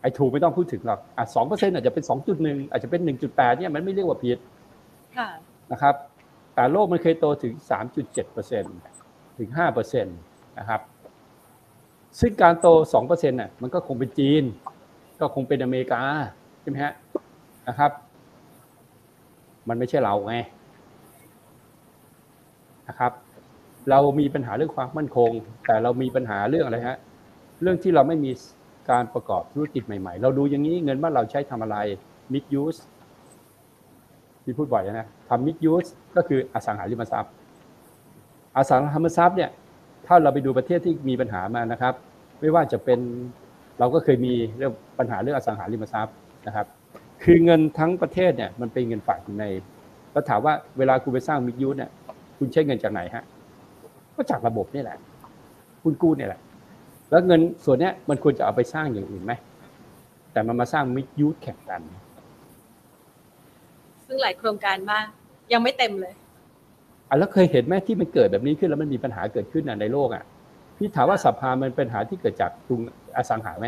ไอ้ถูกไม่ต้องพูดถึงหรอกอะสองเปอร์เซ็นต์อาจจะเป็นสองจุดหนึ่งอาจจะเป็นหนึ่งจุดแปดเนี่ยมันไม่เรียกว่าผิดค่ะนะครับ แต่โลกมันเคยโตถึงสามจุดเจ็ดเปอร์เซ็นต์ถึงห้าเปอร์เซ็นต์นะครับ ซึ่งการโตสองเปอร์เซ็นต์น่ะมันก็คงเป็นจีน ก็คงเป็นอเมริกาใช่ไหมฮะนะครับ มันไม่ใช่เราไงนะครับ เรามีปัญหาเรื่องความมั่นคง แต่เรามีปัญหาเรื่องอะไรฮะเรื่องที่เราไม่มีการประกอบธุรกิจใหม่ ๆ เราดูอย่างนี้เงินบ้านเราใช้ทำอะไร mid use ที่พูดบ่อยนะทำ mid use ก็คืออสังหาริมทรัพย์ อสังหาริมทรัพย์เนี่ยถ้าเราไปดูประเทศที่มีปัญหามานะครับ ไม่ว่าจะเป็นเราก็เคยมีเรื่องปัญหาเรื่องอสังหาริมทรัพย์นะครับ คือเงินทั้งประเทศเนี่ยมันเป็นเงินฝากในแล้วถามว่าเวลาคุณไปสร้าง mid use เนี่ยคุณใช้เงินจากไหนฮะ ก็จากระบบนี่แหละ คุณกู้เนี่ยแหละ แล้วเงินส่วนเนี้ยมันควรจะเอาไปสร้างอย่างอื่นไหม แต่มันมาสร้างมิดยูทแข่งกัน ซึ่งหลายโครงการมาก ยังไม่เต็มเลยอะแล้วเคยเห็นไหมที่มันเกิดแบบนี้ขึ้นแล้วมันมีปัญหาเกิดขึ้นอะในโลกอะพี่ถามว่าสัพพามันเป็นปัญหาที่เกิดจากกรุงอสังหาไหม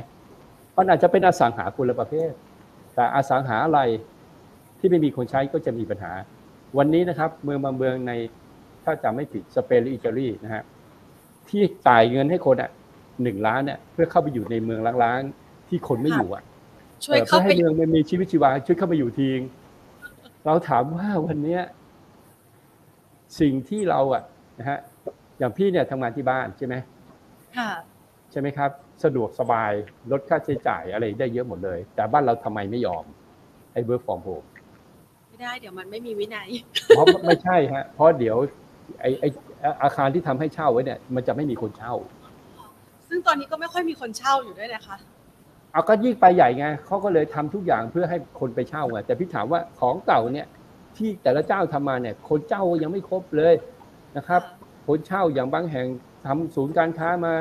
มันอาจจะเป็นอสังหาคนละประเภท แต่อสังหาอะไรที่ไม่มีคนใช้ก็จะมีปัญหา วันนี้นะครับ เมืองบางเมืองใน ถ้าจำไม่ผิดสเปนหรืออิตาลีนะฮะที่จ่ายเงินให้คนอะหนึ่งล้านเนี่ยเพื่อเข้าไปอยู่ในเมืองล้างๆที่คนไม่อยู่อะช่วยเอ่อเข้าเพื่อไปให้เมืองมันมีชีวิตชีวาช่วยเข้ามาอยู่ทีงเราถามว่าวันเนี้ยสิ่งที่เราอะนะฮะอย่างพี่เนี่ยทำงานที่บ้านใช่ไหมค่ะใช่ไหมครับ สะดวกสบายลดค่าใช้จ่ายอะไรได้เยอะหมดเลย แต่บ้านเราทำไมไม่ยอมไอ้ work from home ไม่ได้เดี๋ยวมันไม่มีวินัยเพราะไม่ใช่ฮะเพราะเดี๋ยว ไอ้ไอ้อาคารที่ทำให้เช่าไว้เนี่ยมันจะไม่มีคนเช่า ซึ่งตอนนี้ก็ไม่ค่อยมีคนเช่าอยู่ด้วยนะคะเอาก็ยิ่งไปใหญ่ไงเขาก็เลยทำทุกอย่างเพื่อให้คนไปเช่าไงแต่พี่ถามว่าของเก่าเนี่ยที่แต่ละเจ้าทำมาเนี่ย คนเช่ายังไม่ครบเลยนะครับ คนเช่าอย่างบางแห่งทำศูนย์การค้ามา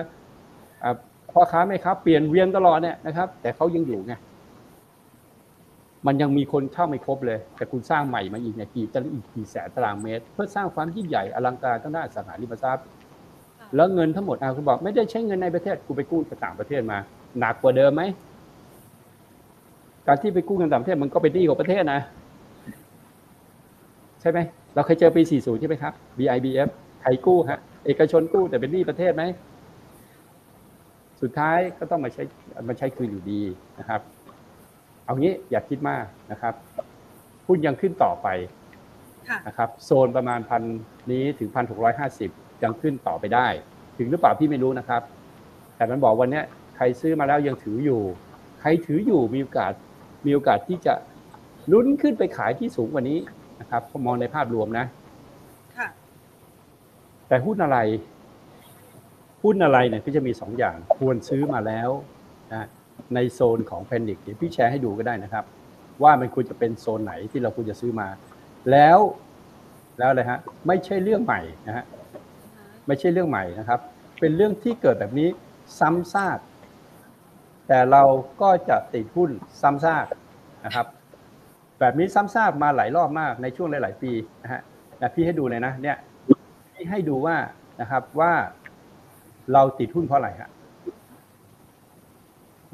อ่าพ่อค้าแม่ค้าเปลี่ยนเวียนตลอดเนี่ยนะครับ แต่เขายังอยู่ไง มันยังมีคนเช่าไม่ครบเลย แต่คุณสร้างใหม่มาอีกเนี่ยกี่จะอีกกี่แสนตารางเมตร เพื่อสร้างความยิ่งใหญ่อลังการทั้งด้านอสังหาริมทรัพย์ แล้วเงินทั้งหมดอะคุณบอกไม่ได้ใช้เงินในประเทศกูไปกู้จากต่างประเทศมาหนักกว่าเดิมไหมการที่ไปกู้เงินต่างประเทศมันก็เป็นหนี้ของประเทศนะ ใช่ไหมเราเคยเจอปี 40 ใช่ไหมครับ BIBF ไทยกู้ฮะเอกชนกู้แต่เป็นหนี้ประเทศไหมสุดท้ายก็ต้องมาใช้มาใช้คืนอยู่ดีนะครับ เอางี้อย่าคิดมากนะครับหุ้นยังขึ้นต่อไปค่ะนะครับโซนประมาณพันนี้ถึงพันหกร้อยห้าสิบยังขึ้นต่อไปได้ ถึงหรือเปล่าพี่ไม่รู้นะครับ แต่มันบอกวันเนี้ยใครซื้อมาแล้วยังถืออยู่ ใครถืออยู่มีโอกาสมีโอกาสที่จะลุ้นขึ้นไปขายที่สูงกว่านี้นะครับผมมองในภาพรวมนะค่ะแต่หุ้นอะไรหุ้นอะไรเนี่ยก็จะมีสองอย่างควรซื้อมาแล้วนะ ในโซนของแพนิคเดี๋ยวพี่แชร์ให้ดูก็ได้นะครับ ว่ามันควรจะเป็นโซนไหนที่เราควรจะซื้อมา แล้วแล้วอะไรฮะไม่ใช่เรื่องใหม่นะฮะไม่ใช่เรื่องใหม่นะครับ เป็นเรื่องที่เกิดแบบนี้ซ้ำซากแต่เราก็จะติดหุ้นซ้ำซากนะครับ แบบนี้ซ้ำซากมาหลายรอบมากในช่วงหลาย ๆ ปีนะฮะแต่พี่ให้ดูเลยนะเนี่ยพี่ให้ดูว่านะครับว่าเราติดหุ้นเพราะอะไรฮะ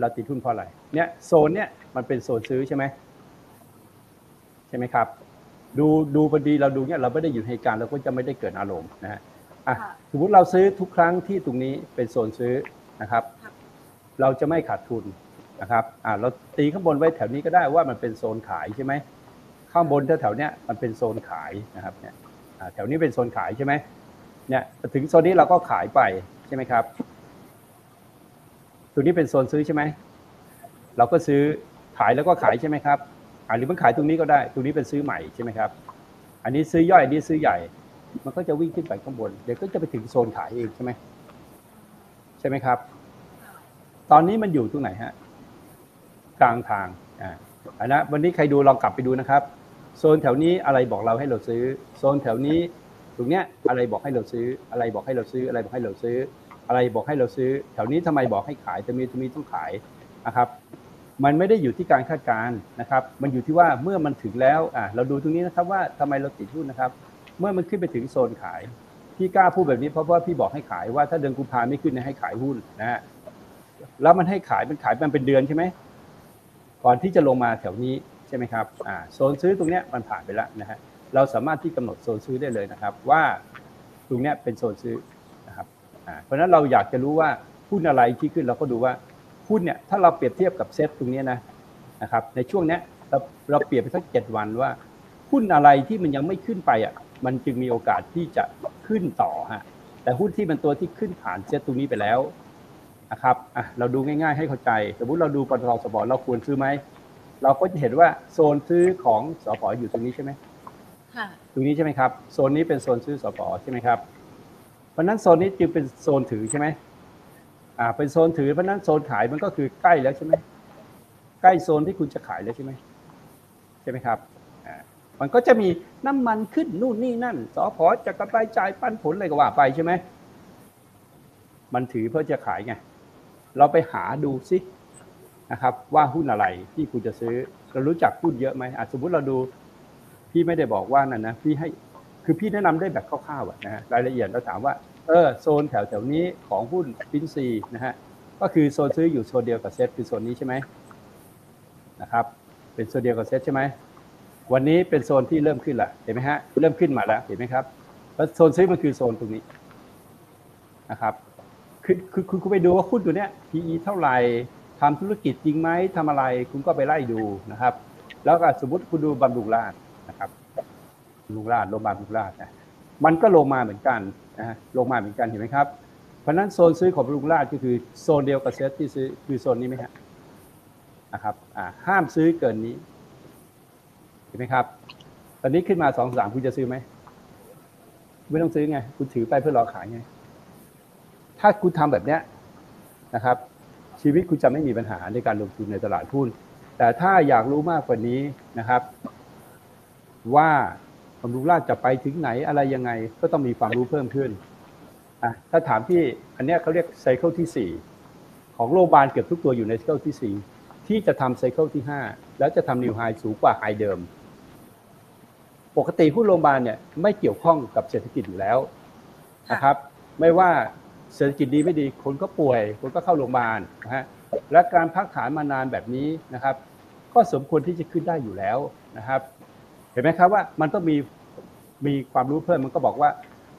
เราติดหุ้นเพราะอะไรเนี่ยโซนเนี่ยมันเป็นโซนซื้อใช่ไหมใช่ไหมครับ ดูดูพอดีเราดูเนี่ยเราไม่ได้อยู่ในเหตุการณ์เราก็จะไม่ได้เกิดอารมณ์นะฮะอะค่ะสมมติเราซื้อทุกครั้งที่ตรงนี้เป็นโซนซื้อนะครับครับ เราจะไม่ขาดทุนนะครับอ่าเราตีข้างบนไว้แถวนี้ก็ได้ว่ามันเป็นโซนขายใช่ไหมข้างบนแถวๆเนี้ยมันเป็นโซนขายนะครับเนี่ยอ่าแถวนี้เป็นโซนขายใช่ไหมเนี่ยถึงโซนนี้เราก็ขายไปใช่ไหมครับ ตัวนี้เป็นโซนซื้อใช่ไหม เราก็ซื้อขายแล้วก็ขายใช่ไหมครับหรือมันขายตรงนี้ก็ได้ ตรงนี้เป็นซื้อใหม่ใช่ไหมครับ อันนี้ซื้อย่อย อันนี้ซื้อใหญ่ มันก็จะวิ่งขึ้นไปข้างบน เดี๋ยวก็จะไปถึงโซนขายเองใช่ไหมใช่ไหมครับ ตอนนี้มันอยู่ตรงไหนฮะ กลางทาง อ่าอันนะวันนี้ใครดูลองกลับไปดูนะครับ โซนแถวนี้อะไรบอกเราให้เราซื้อ โซนแถวนี้ ตรงเนี้ยอะไรบอกให้เราซื้อ อะไรบอกให้เราซื้อ อะไรบอกให้เราซื้อ อะไรบอกให้เราซื้อ แถวนี้ทำไมบอกให้ขายตรงนี้ตรงนี้ต้องขายนะครับ มันไม่ได้อยู่ที่การคาดการณ์นะครับ มันอยู่ที่ว่าเมื่อมันถึงแล้วอ่าเราดูตรงนี้นะครับว่าทำไมเราติดหุ้นนะครับ เมื่อมันขึ้นไปถึงโซนขายพี่กล้าพูดแบบนี้เพราะว่าพี่บอกให้ขายว่าถ้าเดือนกุมภาไม่ขึ้นให้ขายหุ้นนะฮะแล้วมันให้ขายมันขายมันเป็นเดือนใช่ไหมก่อนที่จะลงมาแถวนี้ใช่ไหมครับอ่าโซนซื้อตรงเนี้ยมันผ่านไปแล้วนะฮะเราสามารถที่กำหนดโซนซื้อได้เลยนะครับ ว่าตรงเนี้ยเป็นโซนซื้อ เพราะฉะนั้นเราอยากจะรู้ว่าหุ้นอะไรที่ขึ้นเราก็ดูว่าหุ้นเนี่ยถ้าเราเปรียบเทียบกับเซ็ตตรงเนี้ยนะนะครับในช่วงเนี้ยเราเราเปรียบไปสักเจ็ดวันว่าหุ้นอะไรที่มันยังไม่ขึ้นไปอะมันจึงมีโอกาสที่จะขึ้นต่อฮะแต่หุ้นที่มันตัวที่ขึ้นผ่านเซ็ตตรงนี้ไปแล้วนะครับอะเราดูง่ายๆให้เข้าใจ สมมติเราดูปตทสปอร์ตเราควรซื้อไหมเราก็จะเห็นว่าโซนซื้อของสปอร์ตอยู่ตรงนี้ใช่ไหมค่ะตรงนี้ใช่ไหมครับโซนนี้เป็นโซนซื้อสปอร์ตใช่ไหมครับ เพราะนั้นโซนนี้จึงเป็นโซนถือใช่ไหมอ่าเป็นโซนถือเพราะนั้นโซนขายมันก็คือใกล้แล้วใช่ไหมใกล้โซนที่คุณจะขายแล้วใช่ไหมใช่ไหมครับอ่ามันก็จะมีน้ำมันขึ้นนู่นนี่นั่นสพจะกระจายจ่ายปันผลอะไรก็ว่าไปใช่ไหมมันถือเพื่อจะขายไงเราไปหาดูซินะครับว่าหุ้นอะไรที่คุณจะซื้อเรารู้จักหุ้นเยอะไหมอะสมมติเราดูพี่ไม่ได้บอกว่านั่นนะพี่ให้ คือพี่แนะนำได้แบบคร่าวๆอะนะฮะรายละเอียดเราถามว่าเออโซนแถวแถวๆนี้ของหุ้นฟินซีนะฮะก็คือโซนซื้ออยู่โซนเดียวกับเซ็ตคือโซนนี้ใช่ไหมนะครับ เป็นโซนเดียวกับเซ็ตใช่ไหมวันนี้เป็นโซนที่เริ่มขึ้นละเห็นไหมฮะเริ่มขึ้นมาแล้วเห็นไหมครับแล้วโซนซื้อมันคือโซนตรงนี้นะครับคือคือคือคุณไปดูว่าหุ้นตัวเนี้ย PE เท่าไหร่ทำธุรกิจจริงไหมทำอะไร คุณก็ไปไล่ดูนะครับ แล้วก็สมมติคุณดูบำรุงราษฎร์นะครับ บำรุงราษฎร์โรงพยาบาลบำรุงราษฎร์นะมันก็ลงมาเหมือนกันนะฮะลงมาเหมือนกันเห็นไหมครับ เพราะนั้นโซนซื้อของบำรุงราชก็คือโซนเดียวกับเซตที่ซื้อคือโซนนี้ไหมฮะนะครับอ่าห้ามซื้อเกินนี้เห็นไหมครับ ตอนนี้ขึ้นมาสองสามคุณจะซื้อไหมไม่ต้องซื้อไง คุณถือไปเพื่อรอขายไง ถ้าคุณทำแบบเนี้ยนะครับ ชีวิตคุณจะไม่มีปัญหาในการลงทุนในตลาดหุ้น แต่ถ้าอยากรู้มากกว่านี้นะครับ ว่า บำรุงราษฎร์จะไปถึงไหนอะไรยังไงก็ต้องมีความรู้เพิ่มขึ้นอะถ้าถามพี่อันเนี้ยเขาเรียก cycle ที่ 4 ของโรงพยาบาลเกือบทุกตัวอยู่ใน cycle ที่ 4 ที่จะทำ cycle ที่ 5 แล้วจะทำ new high สูงกว่า high เดิม ปกติหุ้นโรงพยาบาลเนี่ยไม่เกี่ยวข้องกับเศรษฐกิจอยู่แล้วนะครับ ไม่ว่าเศรษฐกิจดีไม่ดีคนก็ป่วย คนก็เข้าโรงพยาบาลนะฮะและการพักฐานมานานแบบนี้นะครับ ก็สมควรที่จะขึ้นได้อยู่แล้วนะครับ เห็นไหมครับว่ามันต้องมีมีความรู้เพิ่มมันก็บอกว่า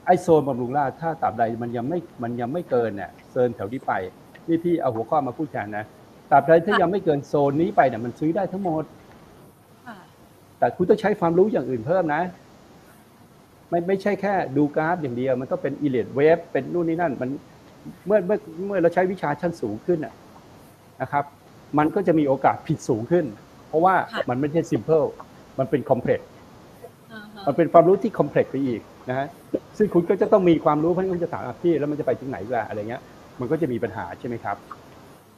ไอโซนบำรุงราษฎร์ถ้าตราบใดมันยังไม่มันยังไม่เกินเนี่ยโซนแถวนี้ไปนี่พี่เอาหัวข้อมาพูดแทนนะตราบใดถ้ายังไม่เกินโซนนี้ไปเนี่ยมันซื้อได้ทั้งหมดค่ะแต่คุณต้องใช้ความรู้อย่างอื่นเพิ่มนะ ไม่ไม่ใช่แค่ดูกราฟอย่างเดียว มันต้องเป็นอิเลดเวฟเป็นนู่นนี่นั่น มันเมื่อเมื่อเมื่อเราใช้วิชาชั้นสูงขึ้นน่ะนะครับ มันก็จะมีโอกาสผิดสูงขึ้น เพราะว่าค่ะมันไม่ใช่ simple มั นเป็น complex อ่าฮะมันเป็นความรู้ที่ complex ไปอีกนะฮะซึ่งคุณก็จะต้องมีความรู้เพราะฉะนั้นคุณจะถามอะพี่แล้วมันจะไปถึงไหนล่ะอะไรเงี้ย มันก็จะมีปัญหาใช่ไหมครับ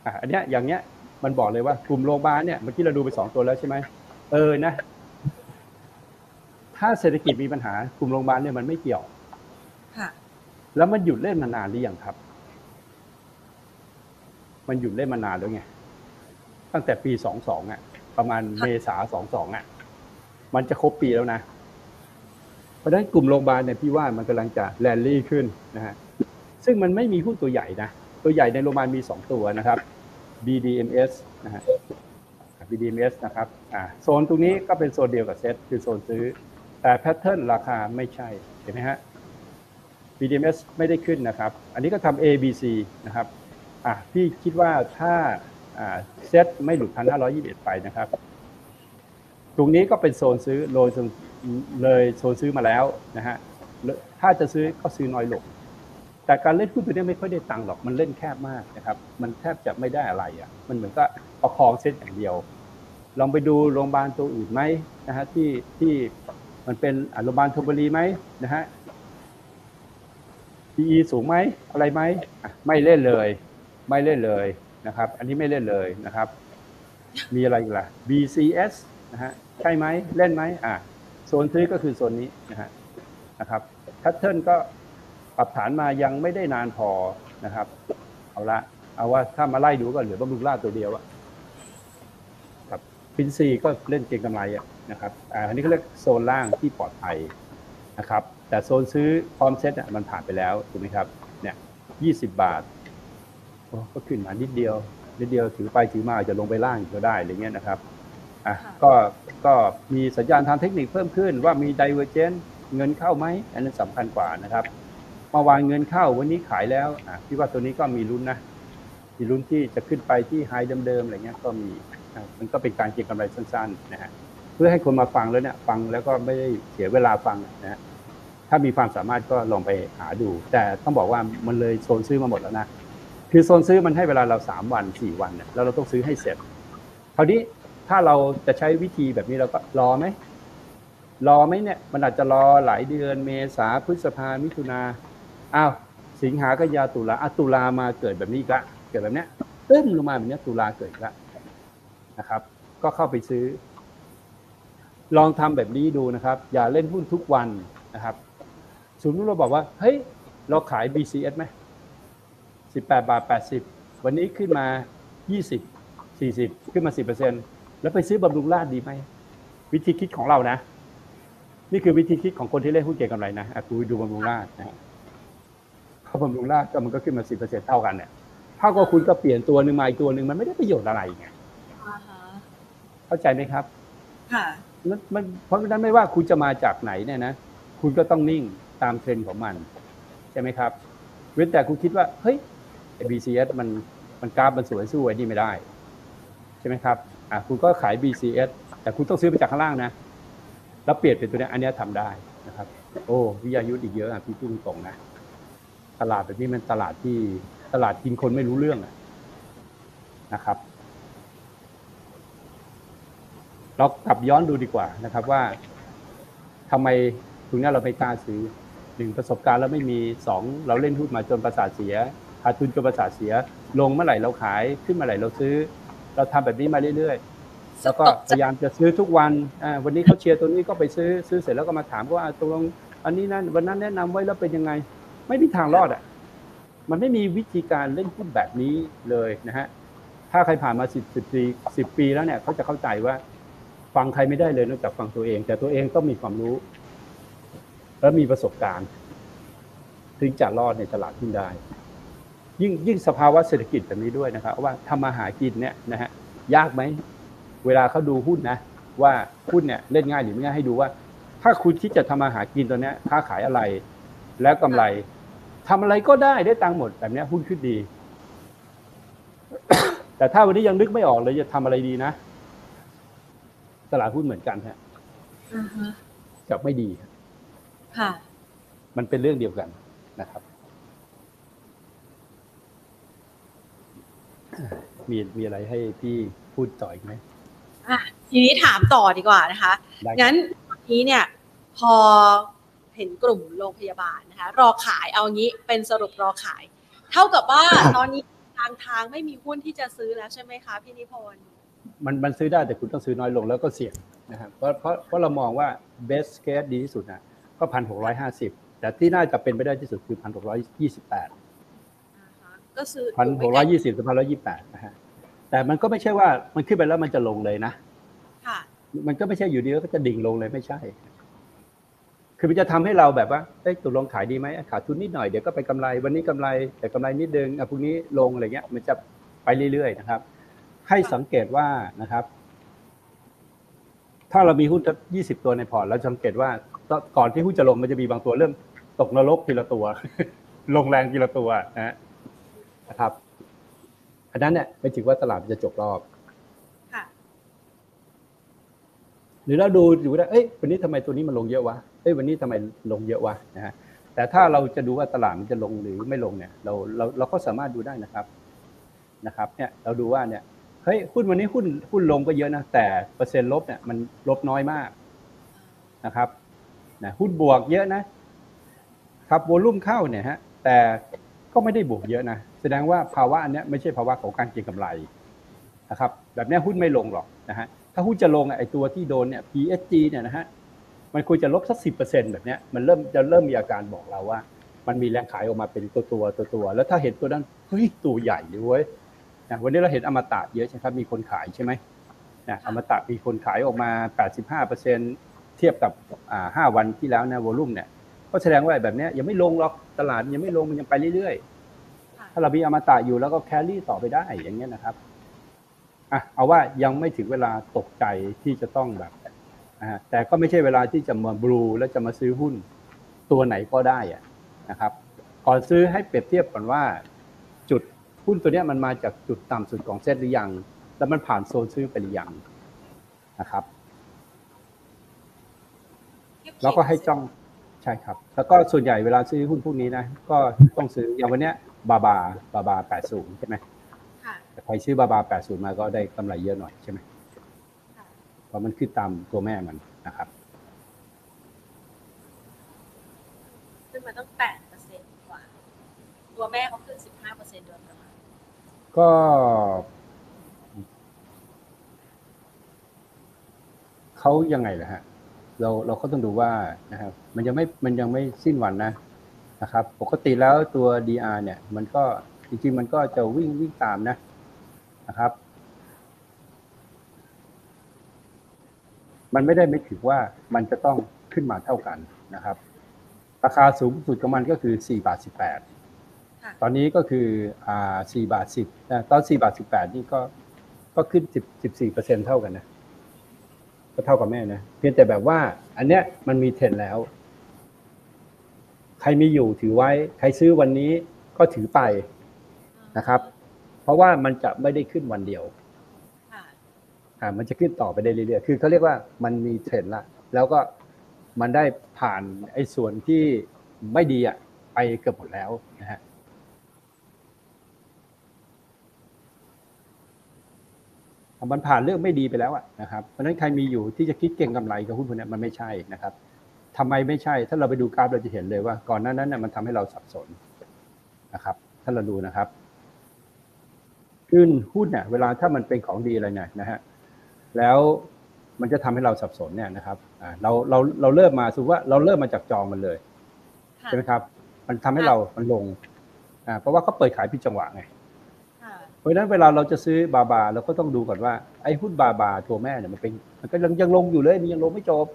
อะอันเนี้ยอย่างเนี้ยมันบอกเลยว่ากลุ่มโรงพยาบาลเนี่ยเมื่อกี้เราดูไปสองตัวแล้วใช่ไหมเออนะ ถ้าเศรษฐกิจมีปัญหากลุ่มโรงพยาบาลเนี่ยมันไม่เกี่ยวค่ะแล้วมันหยุดเล่นมานานหรือยังครับ มันหยุดเล่นมานานแล้วไง ตั้งแต่ปีสองสองอะ ประมาณเมษาสองสองอะ มันจะครบปีแล้วนะ เพราะฉะนั้นกลุ่มโรงพยาบาลเนี่ยพี่ว่ามันกำลังจะแลนลี่ขึ้นนะฮะซึ่งมันไม่มีหุ้นตัวใหญ่นะ ตัวใหญ่ในโรงพยาบาลมีสองตัวนะครับ BDMS นะฮะ BDMS นะครับอ่าโซนตรงนี้ก็เป็นโซนเดียวกับเซ็ตคือโซนซื้อ แต่แพทเทิร์นราคาไม่ใช่เห็นไหมฮะ BDMs ไม่ได้ขึ้นนะครับ อันนี้ก็ทำ A B C นะครับอะพี่คิดว่าถ้าเซ็ตไม่หลุดพันห้าร้อยี่สิบไปนะครับ ตรงนี้ก็เป็นโซนซื้อเลยโซนเลยโซนซื้อมาแล้วนะฮะถ้าจะซื้อก็ซื้อน้อยลงแต่การเล่นหุ้นตัวนี้ไม่ค่อยได้ตังค์หรอกมันเล่นแคบมากนะครับมันแทบจะไม่ได้อะไรอะมันเหมือนก็ประคองเส้นอย่างเดียว ลองไปดูโรงพยาบาลตัวอื่นไหมนะฮะที่ที่มันเป็นโรงพยาบาลธนบุรีไหมนะฮะ PE สูงไหมอะไรไหมไม่เล่นเลย ไม่เล่นเลยนะครับ อันนี้ไม่เล่นเลยนะครับ มีอะไรอีกล่ะ BCS นะฮะ ใช่ไหมเล่นไหมอะโซนซื้อก็คือโซนนี้นะฮะนะครับแพทเทิร์นก็ปรับฐานมายังไม่ได้นานพอนะครับ เอาละเอาว่าถ้ามาไล่ดูก็เหลือบำรุงราตัวเดียวอะครับฟินซีก็เล่นเก็งกำไรอะนะครับอ่าอันนี้เขาเรียกโซนล่างที่ปลอดภัยนะครับ แต่โซนซื้อพร้อมเซ็ตอะมันผ่านไปแล้วถูกไหมครับเนี่ยยี่สิบบาทก็ขึ้นมานิดเดียวนิดเดียวถือไปถือมาอาจจะลงไปล่างก็ได้อะไรเงี้ยนะครับ อะค่ะก็ก็มีสัญญาณทางเทคนิคเพิ่มขึ้นว่ามี divergence เงินเข้าไหมอันนั้นสำคัญกว่านะครับเมื่อวานเงินเข้าวันนี้ขายแล้วอะพี่ว่าตัวนี้ก็มีลุ้นนะมีลุ้นที่จะขึ้นไปที่ไฮเดิมๆอะไรเงี้ยก็มีอะมันก็เป็นการเก็งกำไรสั้นๆนะฮะเพื่อให้คนมาฟังแล้วเนี่ยฟังแล้วก็ไม่ได้เสียเวลาฟังนะฮะถ้ามีความสามารถก็ลองไปหาดู แต่ต้องบอกว่ามันเลยโซนซื้อมาหมดแล้วนะคือโซนซื้อมันให้เวลาเราสามวันสี่วันเนี่ยแล้วเราต้องซื้อให้เสร็จคราวนี้ ถ้าเราจะใช้วิธีแบบนี้เราก็รอไหมรอไหมเนี่ยมันอาจจะรอหลายเดือนเมษาพฤษภามิถุนาอ้าวสิงหากันยาตุลาอะตุลามาเกิดแบบนี้กละเกิดแบบเนี้ยตึ้มลงมาแบบเนี้ยตุลาเกิดละนะครับ ก็เข้าไปซื้อ ลองทำแบบนี้ดูนะครับ อย่าเล่นหุ้นทุกวันนะครับสมมติเราบอกว่าเฮ้ยเราขาย BCS ไหมสิบแปดบาทแปดสิบวันนี้ขึ้นมายี่สิบสี่สิบขึ้นมาสิบเปอร์เซ็นต์ แล้วไปซื้อบำรุงราชดีไหมวิธีคิดของเรานะ นี่คือวิธีคิดของคนที่เล่นหุ้นเก่งกำไรนะอะคุณดูบำรุงราชนะฮะเพราะบำรุงราชก็มันก็ขึ้นมาสิบเปอร์เซ็นเท่ากันเนี่ยเท่ากับคุณก็เปลี่ยนตัวหนึ่งมาอีกตัวหนึ่งมันไม่ได้ประโยชน์อะไรไงอ่าฮะเข้าใจไหมครับ ค่ะมันมันเพราะฉะนั้นไม่ว่าคุณจะมาจากไหนเนี่ยนะคุณก็ต้องนิ่งตามเทรนด์ของมัน ใช่ไหมครับ เว้นแต่คุณคิดว่าเฮ้ยไอ้ BCS มันมันกราฟมันสวยสู้ไอ้นี่ไม่ได้ ใช่ไหมครับ อะคุณก็ขาย BCS แต่คุณต้องซื้อไปจากข้างล่างนะ แล้วเปลี่ยนเป็นตัวนี้อันนี้ยทำได้นะครับ โอ้วิทยายุทธอีกเยอะอะพี่พูดตรงนะ ตลาดแบบนี้มันตลาดที่ตลาดกินคนไม่รู้เรื่องอะนะครับเรากลับย้อนดูดีกว่านะครับว่าทำไมตรงนี้เราไม่กล้าซื้อหนึ่งประสบการณ์เราไม่มีสองเราเล่นหุ้นมาจนประสาทเสียขาดทุนจนประสาทเสีย ลงเมื่อไหร่เราขายขึ้นเมื่อไหร่เราซื้อ เราทำแบบนี้มาเรื่อยๆ แล้วก็พยายามจะซื้อทุกวันอ่าวันนี้เขาเชียร์ตัวนี้ก็ไปซื้อซื้อเสร็จแล้วก็มาถามว่าอ่าตกลงอันนี้นั่นวันนั้นแนะนำไว้แล้วเป็นยังไง ไม่มีทางรอดอะ มันไม่มีวิธีการเล่นหุ้นแบบนี้เลยนะฮะถ้าใครผ่านมาสิบสิบปีสิบปีแล้วเนี่ยเขาจะเข้าใจว่าฟังใครไม่ได้เลยนอกจากฟังตัวเอง แต่ตัวเองต้องมีความรู้ และมีประสบการณ์ ถึงจะรอดในตลาดหุ้นได้ ยิ่งยิ่งสภาวะเศรษฐกิจแบบนี้ด้วยนะครับว่าทำมาหากินเนี่ยนะฮะยากไหมเวลาเขาดูหุ้นนะว่าหุ้นเนี่ยเล่นง่ายหรือไม่ง่ายให้ดูว่า ถ้าคุณคิดจะทำมาหากินตัวเนี้ยค้าขายอะไร แล้วกำไรทำอะไรก็ได้ได้ตังค์หมดแบบเนี้ยหุ้นขึ้นดี แต่ถ้าวันนี้ยังนึกไม่ออกเลยจะทำอะไรดีนะตลาดหุ้นเหมือนกันฮะอ่าฮะกับไม่ดีครับค่ะ มันเป็นเรื่องเดียวกันนะครับ มีมีอะไรให้พี่พูดต่ออีกไหมอะทีนี้ถามต่อดีกว่านะคะได้ครับงั้นวันนี้เนี่ย พอเห็นกลุ่มโรงพยาบาลนะคะ รอขายเอางี้เป็นสรุปรอขาย เท่ากับว่าตอนนี้ทางทางไม่มีหุ้นที่จะซื้อแล้วใช่ไหมคะพี่นิพนธ์มันมันซื้อได้แต่คุณต้องซื้อน้อยลงแล้วก็เสี่ยงนะครับเพราะเพราะเพราะเรามองว่า best case ดีที่สุดนะก็พันหกร้อยห้าสิบแต่ที่น่าจะเป็นไปได้ที่สุดคือพันหกร้อยยี่สิบแปดอ่าฮะ ก็ซื้อพันหถูกไหมร้อยคะยี่สิบถึงพันร้อยยี่แปดนะฮะแต่มันก็ไม่ใช่ว่ามันขึ้นไปแล้วมันจะลงเลยนะค่ะ มันก็ไม่ใช่อยู่ดีแล้วก็จะดิ่งลงเลยไม่ใช่ คือมันจะทำให้เราแบบว่าเอ้ยตกลงขายดีไหมขาดทุนนิดหน่อยเดี๋ยวก็ไปกำไรวันนี้กำไรแต่กำไรนิดนึงอะพรุ่งนี้ลงอะไรเงี้ย มันจะไปเรื่อยๆนะครับ ให้สังเกตว่านะครับ ถ้าเรามีหุ้นยี่สิบตัวในพอร์ตเราสังเกตว่าก่อนที่หุ้นจะลงมันจะมีบางตัวเริ่มตกนรกทีละตัว ลงแรงทีละตัวนะฮะ นะครับ อันนั้นเนี่ยไม่ถือว่าตลาดมันจะจบรอบค่ะหรือเราดูอยู่ได้เอ้ยวันนี้ทำไมตัวนี้มันลงเยอะวะเอ้ยวันนี้ทำไมลงเยอะวะนะฮะแต่ถ้าเราจะดูว่าตลาดมันจะลงหรือไม่ลงเนี่ย เราเราเราก็สามารถดูได้นะครับนะครับ เนี่ยเราดูว่าเนี่ยเฮ้ยหุ้นวันนี้หุ้นหุ้นลงก็เยอะนะแต่เปอร์เซ็นต์ลบเนี่ยมันลบน้อยมากนะครับนะหุ้นบวกเยอะนะ ครับโวลุ่มเข้าเนี่ยฮะแต่ก็ไม่ได้บวกเยอะนะ แสดงว่าภาวะอันนี้ไม่ใช่ภาวะของการเก็งกำไรนะครับแบบนี้หุ้นไม่ลงหรอกนะฮะถ้าหุ้นจะลงไอ้ตัวที่โดนเนี่ย PSG เนี่ยนะฮะมันควรจะลบสักสิบเปอร์เซ็นแบบนี้มันเริ่มจะเริ่มมีอาการบอกเราว่า มันมีแรงขายออกมาเป็นตัวตัวตัวตัว แล้วถ้าเห็นตัวนั้นเฮ้ยตัวใหญ่เลยเว้ยนะวันนี้เราเห็นอมตะเยอะใช่ไหมครับมีคนขายใช่ไหมนะอมตะมีคนขายออกมา 85เปอร์เซ็นเทียบกับอ่าห้าวันที่แล้วนะวอลุ่มเนี่ยก็แสดงว่าแบบนี้ยังไม่ลงหรอกตลาดยังไม่ลงมันยังไปเรื่อยๆ ถ้าเรามีอมตะอยู่แล้วก็แครี่ต่อไปได้อย่างเงี้ยนะครับอะเอาว่ายังไม่ถึงเวลาตกใจที่จะต้องแบบนะฮะแต่ก็ไม่ใช่เวลาที่จะมาบลูแล้วจะมาซื้อหุ้นตัวไหนก็ได้อะนะครับ ก่อนซื้อให้เปรียบเทียบก่อนว่า จุดหุ้นตัวเนี้ยมันมาจากจุดต่ำสุดของเซตหรือยัง แล้วมันผ่านโซนซื้อไปหรือยังนะครับ แล้วก็ให้จ้องใช่ครับ แล้วก็ส่วนใหญ่เวลาซื้อหุ้นพวกนี้นะ ก็ต้องซื้ออย่างวันเนี้ย บาบาบาบาแปดศูนย์ใช่ไหมค่ะใครซื้อบาบาแปดศูนย์มาก็ได้กำไรเยอะหน่อยใช่ไหมค่ะเพราะมันขึ้นตามตัวแม่มันนะครับขึ้นมาตั้งแปดเปอร์เซ็นต์กว่า ตัวแม่เขาขึ้นสิบห้าเปอร์เซ็นต์โดยประมาณก็เขายังไงล่ะฮะ เราเราก็ต้องดูว่านะครับ มันยังไม่มันยังไม่สิ้นวันนะ นะครับ ปกติแล้วตัว DR เนี่ย มันก็จริงๆ มันก็จะวิ่งวิ่งตามนะนะครับ มันไม่ได้ไม่ถือว่ามันจะต้องขึ้นมาเท่ากันนะครับ ราคาสูงสุดของมันก็คือ4บาท18ค่ะตอนนี้ก็คืออ่า4บาท10นะตอน4บาท18 นี่ก็ก็ขึ้น10 14เปอร์เซ็นเท่ากันนะก็เท่ากับแม่นะ เพียงแต่แบบว่า อันเนี้ยมันมีเทรนด์แล้ว ใครมีอยู่ถือไว้ ใครซื้อวันนี้ก็ถือไปนะครับ เพราะว่ามันจะไม่ได้ขึ้นวันเดียวค่ะอ่ามันจะขึ้นต่อไปได้เรื่อยๆ คือเขาเรียกว่ามันมีเทรนด์ละ แล้วก็มันได้ผ่านไอ้ส่วนที่ไม่ดีอะไปเกือบหมดแล้วนะฮะมันผ่านเรื่องไม่ดีไปแล้วอะนะครับ เพราะฉะนั้นใครมีอยู่ที่จะคิดเก่งกำไรกับหุ้นพวกเนี้ยมันไม่ใช่นะครับ ทำไมไม่ใช่ ถ้าเราไปดูกราฟเราจะเห็นเลยว่า ก่อนหน้านั้นน่ะมันทำให้เราสับสนนะครับ ถ้าเราดูนะครับขึ้นหุ้นเนี่ยเวลาถ้ามันเป็นของดีอะไรเนี่ยนะฮะแล้วมันจะทำให้เราสับสนเนี่ยนะครับอ่าเราเราเราเริ่มมาสมมติว่าเราเริ่มมาจากจองมันเลยค่ะใช่ไหมครับ มันทำให้เรามันลงอ่าเพราะว่าเขาเปิดขายผิดจังหวะไงค่ะเพราะฉะนั้นเวลาเราจะซื้อบาบาเราก็ต้องดูก่อนว่าไอ้หุ้นบาบาตัวแม่เนี่ยมันเป็นมันก็ยังยังลงอยู่เลยมันยังลงไม่จบ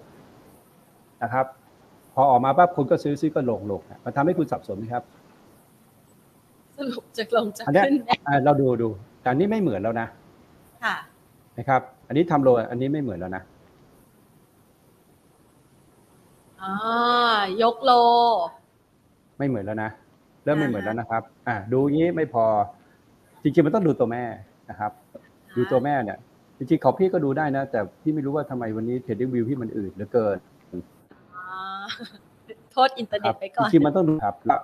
นะครับ พอออกมาปั๊บคนก็ซื้อซื้อก็ลงลงมันทำให้คุณสับสนไหมครับ สรุปจะลงจะอันเนี้ยขึ้นแน่อ่าเราดูดูแต่อันนี้ไม่เหมือนแล้วนะ ค่ะ นะครับ อันนี้ทำโลอันนี้ไม่เหมือนแล้วนะอ๋อยกโล ไม่เหมือนแล้วนะ เริ่มไม่เหมือนแล้วนะครับ อ่าดูงี้ไม่พอ จริงๆมันต้องดูตัวแม่นะครับ ดูตัวแม่เนี่ยจริงๆของพี่ก็ดูได้นะ แต่พี่ไม่รู้ว่าทำไมวันนี้ TradingView พี่มันอืดเหลือเกินอ๋อ โทษอินเทอร์คเน็ตไปก่อนครับจริงๆมันต้องดูครับแล้ว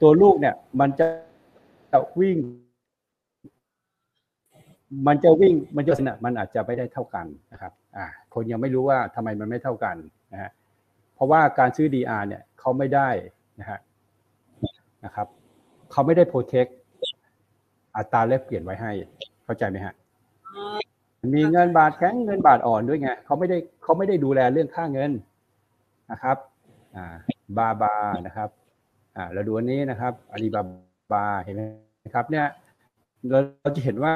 ตัวลูกเนี่ย มันจะจะวิ่ง มันจะวิ่งมันจะน่ะมันอาจจะไม่ได้เท่ากันนะครับ อ่า คนยังไม่รู้ว่าทำไมมันไม่เท่ากันนะฮะเพราะว่าการซื้อ DR เนี่ยเขาไม่ได้นะฮะนะครับเขาไม่ได้โปรเทคอัตราแลกเปลี่ยนไว้ให้ เข้าใจไหมฮะอ๋อมีเงินบาทแข็งเงินบาทอ่อนด้วยไงเขาไม่ได้เขาไม่ได้ดูแลเรื่องค่าเงิน นะครับอ่าบาบานะครับอ่าเราดูอันนี้นะครับอาลีบาบาเห็นไหมครับเนี่ยเราเราจะเห็นว่า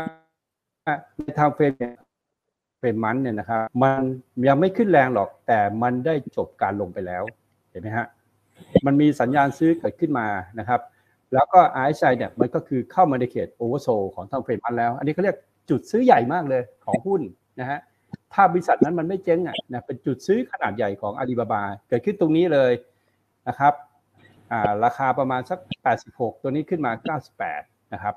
ใน time frame เนี่ย frame มันเนี่ยนะครับ มันยังไม่ขึ้นแรงหรอก แต่มันได้จบการลงไปแล้ว เห็นไหมฮะมันมีสัญญาณซื้อเกิดขึ้นมานะครับ แล้วก็ RSI เนี่ยมันก็คือเข้ามาในเขต oversold ของ time frame มันแล้ว อันนี้เขาเรียกจุดซื้อใหญ่มากเลยของหุ้นนะฮะ ถ้าบริษัทนั้นมันไม่เจ๊งอะนะเป็นจุดซื้อขนาดใหญ่ของอาลีบาบาเกิดขึ้นตรงนี้เลยนะครับอ่าราคาประมาณสัก 86 ตัวนี้ขึ้นมา 98 นะครับ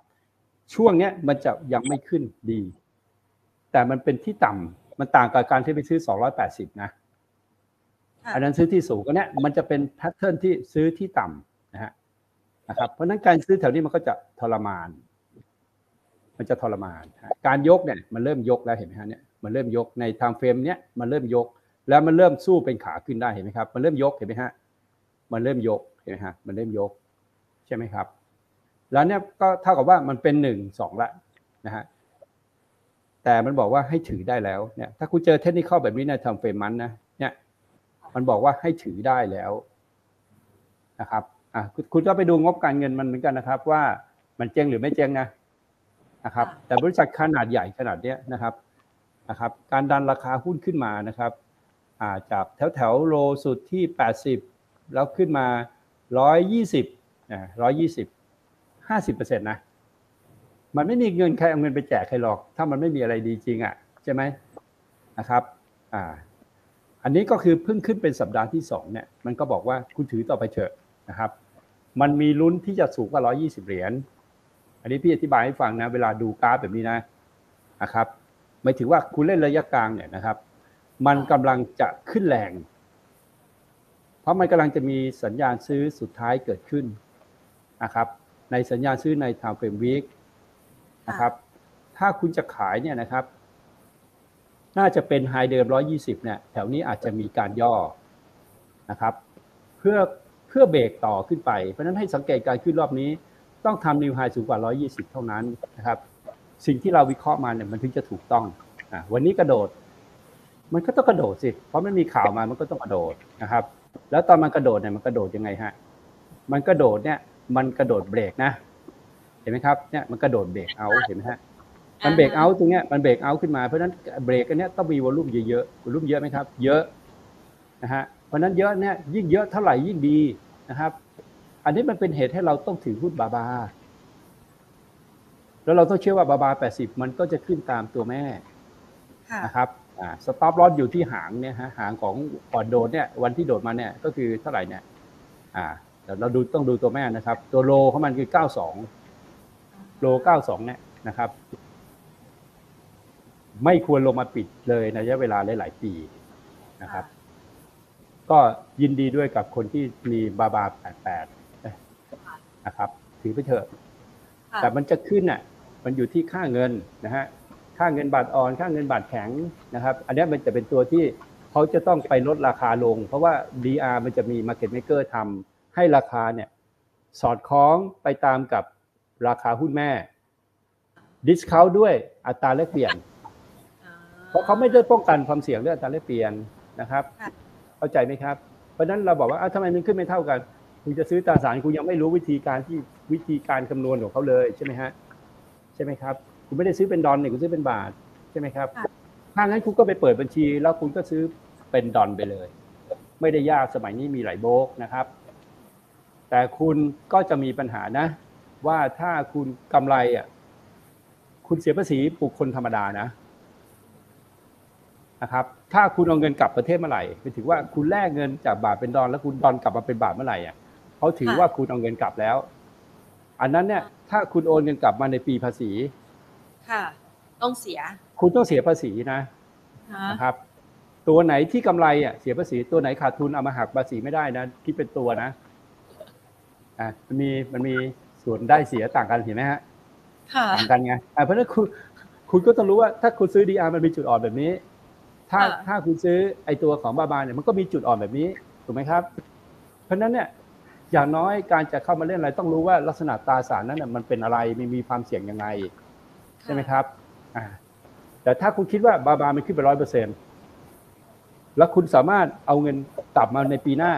ช่วงเนี้ยมันจะยังไม่ขึ้นดี แต่มันเป็นที่ต่ำมันต่างกับการที่ไปซื้อ 280 นะค่ะอันนั้นซื้อที่สูงก็เนี้ยมันจะเป็น pattern ที่ซื้อที่ต่ำนะฮะนะครับ เพราะฉะนั้นการซื้อแถวนี้มันก็จะทรมาน มันจะทรมานฮะการยกเนี่ยมันเริ่มยกแล้วเห็นไหมฮะเนี่ย มันเริ่มยกใน timeframe เนี้ยมันเริ่มยก แล้วมันเริ่มสู้เป็นขาขึ้นได้เห็นไหมครับมันเริ่มยกเห็นไหมฮะมันเริ่มยกเห็นไหมฮะมันเริ่มยกใช่ไหมครับ แล้วเนี่ยก็เท่ากับว่ามันเป็นหนึ่งสองละนะฮะแต่มันบอกว่าให้ถือได้แล้วเนี่ยถ้าคุณเจอ technical แบบนี้ใน timeframe มันนะเนี่ยมันบอกว่าให้ถือได้แล้วนะครับอะคุณคุณก็ไปดูงบการเงินมันเหมือนกันนะครับ ว่ามันเจ๊งหรือไม่เจ๊งนะนะครับ แต่บริษัทขนาดใหญ่ขนาดเนี้ยนะครับ นะครับการดันราคาหุ้นขึ้นมานะครับาจากแถวแถวโลสุดที่ 80 แล้วขึ้นมา 120นะ120 50%นะมันไม่มีเงินใครเอาเงินไปแจกใครหรอก ถ้ามันไม่มีอะไรดีจริงอะใช่ไหมนะครับอ่าอันนี้ก็คือเพิ่งขึ้นเป็นสัปดาห์ที่สองเนี่ยมันก็บอกว่าคุณถือต่อไปเถอะนะครับ มันมีลุ้นที่จะสูงกว่า 120 เหรียญอันนี้พี่อธิบายให้ฟังนะ เวลาดูกราฟแบบนี้นะนะครับ หมายถึงว่าคุณเล่นระยะกลางเนี่ยนะครับ มันกำลังจะขึ้นแรง เพราะมันกำลังจะมีสัญญาณซื้อสุดท้ายเกิดขึ้นนะครับ ในสัญญาณซื้อใน time frame week นะครับ ถ้าคุณจะขายเนี่ยนะครับ น่าจะเป็นไฮเดิม 120 เนี่ย แถวนี้อาจจะมีการย่อนะครับ เพื่อเพื่อเบรกต่อขึ้นไป เพราะฉะนั้นให้สังเกตการขึ้นรอบนี้ ต้องทำนิวไฮสูงกว่า 120 เท่านั้นนะครับ สิ่งที่เราวิเคราะห์มาเนี่ยมันถึงจะถูกต้องอะวันนี้กระโดด มันก็ต้องกระโดดสิ เพราะมันมีข่าวมามันก็ต้องกระโดดนะครับ แล้วตอนมันกระโดดเนี่ยมันกระโดดยังไงฮะมันกระโดดเนี่ย มันกระโดดเบรกนะ เห็นไหมครับเนี่ยมันกระโดดเบรกเอาเห็นไหมฮะมันเบรกเอาตรงเนี้ยมันเบรกเอาขึ้นมาเพราะนั้นเบรกอันเนี้ยต้องมีวอลลุ่มเยอะๆวอลลุ่มเยอะไหมครับ เยอะนะฮะเพราะนั้นเยอะเนี่ยยิ่งเยอะเท่าไหร่ยิ่งดีนะครับ อันนี้มันเป็นเหตุให้เราต้องถือหุ้นบาบา แล้วเราต้องเชื่อว่าบาบา 80 มันก็จะขึ้นตามตัวแม่ค่ะนะครับอ่าสต็อปลอสอยู่ที่หางเนี่ยฮะหางของก่อนโดดเนี่ยวันที่โดดมาเนี่ยก็คือเท่าไหร่เนี่ยอ่าแต่เราดูต้องดูตัวแม่นะครับ ตัวโลของมันคือ 92 โล 92 เนี่ยนะครับ ไม่ควรลงมาปิดเลยในระยะเวลาหลาย ๆ ปีนะครับ ก็ยินดีด้วยกับคนที่มีบาบา 88 นะครับ ถือไปเถอะค่ะแต่มันจะขึ้นอะ มันอยู่ที่ค่าเงินนะฮะค่าเงินบาทอ่อน ค่าเงินบาทแข็งนะครับ อันเนี้ยมันจะเป็นตัวที่เขาจะต้องไปลดราคาลง เพราะว่า DR มันจะมี Market Maker ทำให้ราคาเนี่ยสอดคล้องไปตามกับราคาหุ้นแม่ discount ด้วยอัตราแลกเปลี่ยนอ่เพราะเขาไม่ได้ป้องกันความเสี่ยงเรื่องอัตราแลกเปลี่ยนนะครับค่ะเข้าใจไหมครับ เพราะฉะนั้นเราบอกว่าอ้าวทำไมมันขึ้นไม่เท่ากันคุณจะซื้อตราสารคุณยังไม่รู้วิธีการที่วิธีการคำนวณของเขาเลยใช่ไหมฮะ ใช่ไหมครับ คุณไม่ได้ซื้อเป็นดอลเนี่ยคุณซื้อเป็นบาทใช่ไหมครับค่ะถ้างั้นคุณก็ไปเปิดบัญชี แล้วคุณก็ซื้อเป็นดอลไปเลย ไม่ได้ยากสมัยนี้มีหลายโบรกนะครับ แต่คุณก็จะมีปัญหานะ ว่าถ้าคุณกำไรอะคุณเสียภาษีบุคคลธรรมดานะนะครับ ถ้าคุณเอาเงินกลับประเทศเมื่อไหร่ไปถือว่าคุณแลกเงินจากบาทเป็นดอลแล้วคุณดอลกลับมาเป็นบาทเมื่อไหร่อะเขาถือว่าคุณเอาเงินกลับแล้ว อันนั้นเนี่ย ถ้าคุณโอนเงินกลับมาในปีภาษี ค่ะ ต้องเสีย คุณต้องเสียภาษีนะฮะนะครับ ตัวไหนที่กำไรอะเสียภาษีตัวไหนขาดทุนเอามาหักภาษีไม่ได้นะคิดเป็นตัวนะอะมันมีมันมีส่วนได้เสียต่างกันเห็นไหมฮะค่ะต่างกันไงอะเพราะฉะนั้นคุณคุณก็ต้องรู้ว่าถ้าคุณซื้อ DR มันมีจุดอ่อนแบบนี้ ถ้าค่ะถ้าคุณซื้อไอตัวของบาบาเนี่ยมันก็มีจุดอ่อนแบบนี้ถูกไหมครับ เพราะฉะนั้นเนี่ย อย่างน้อยการจะเข้ามาเล่นอะไรต้องรู้ว่าลักษณะตราสารนั้นน่ะมันเป็นอะไรมันมีความเสี่ยงยังไง ใช่ไหมครับอ่าแต่ถ้าคุณคิดว่าบาบามันขึ้นไปร้อยเปอร์เซ็นแล้วคุณสามารถเอาเงินกลับมาในปีหน้า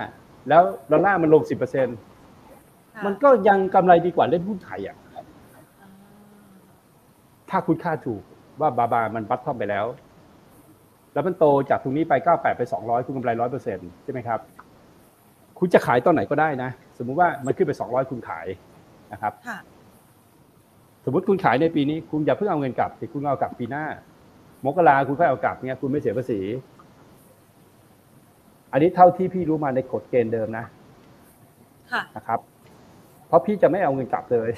แล้วดอลลาร์มันลงสิบเปอร์เซ็นค่ะมันก็ยังกำไรดีกว่าเล่นหุ้นไทยอะอ่าถ้าคุณค่าถูกว่าบาบามันบัตทอมไปแล้ว แล้วมันโตจากตรงนี้ไป 98 ไป 200 คุณกำไร 100%ใช่ไหมครับ คุณจะขายตอนไหนก็ได้นะ สมมุติว่ามันขึ้นไป 200 คุณขายนะครับค่ะสมมติคุณขายในปีนี้คุณอย่าเพิ่งเอาเงินกลับสิคุณเอากลับปีหน้ามกราคุณค่อยเอากลับเนี่ยคุณไม่เสียภาษี อันนี้เท่าที่พี่รู้มาในกฎเกณฑ์เดิมนะค่ะนะครับ เพราะพี่จะไม่เอาเงินกลับเลย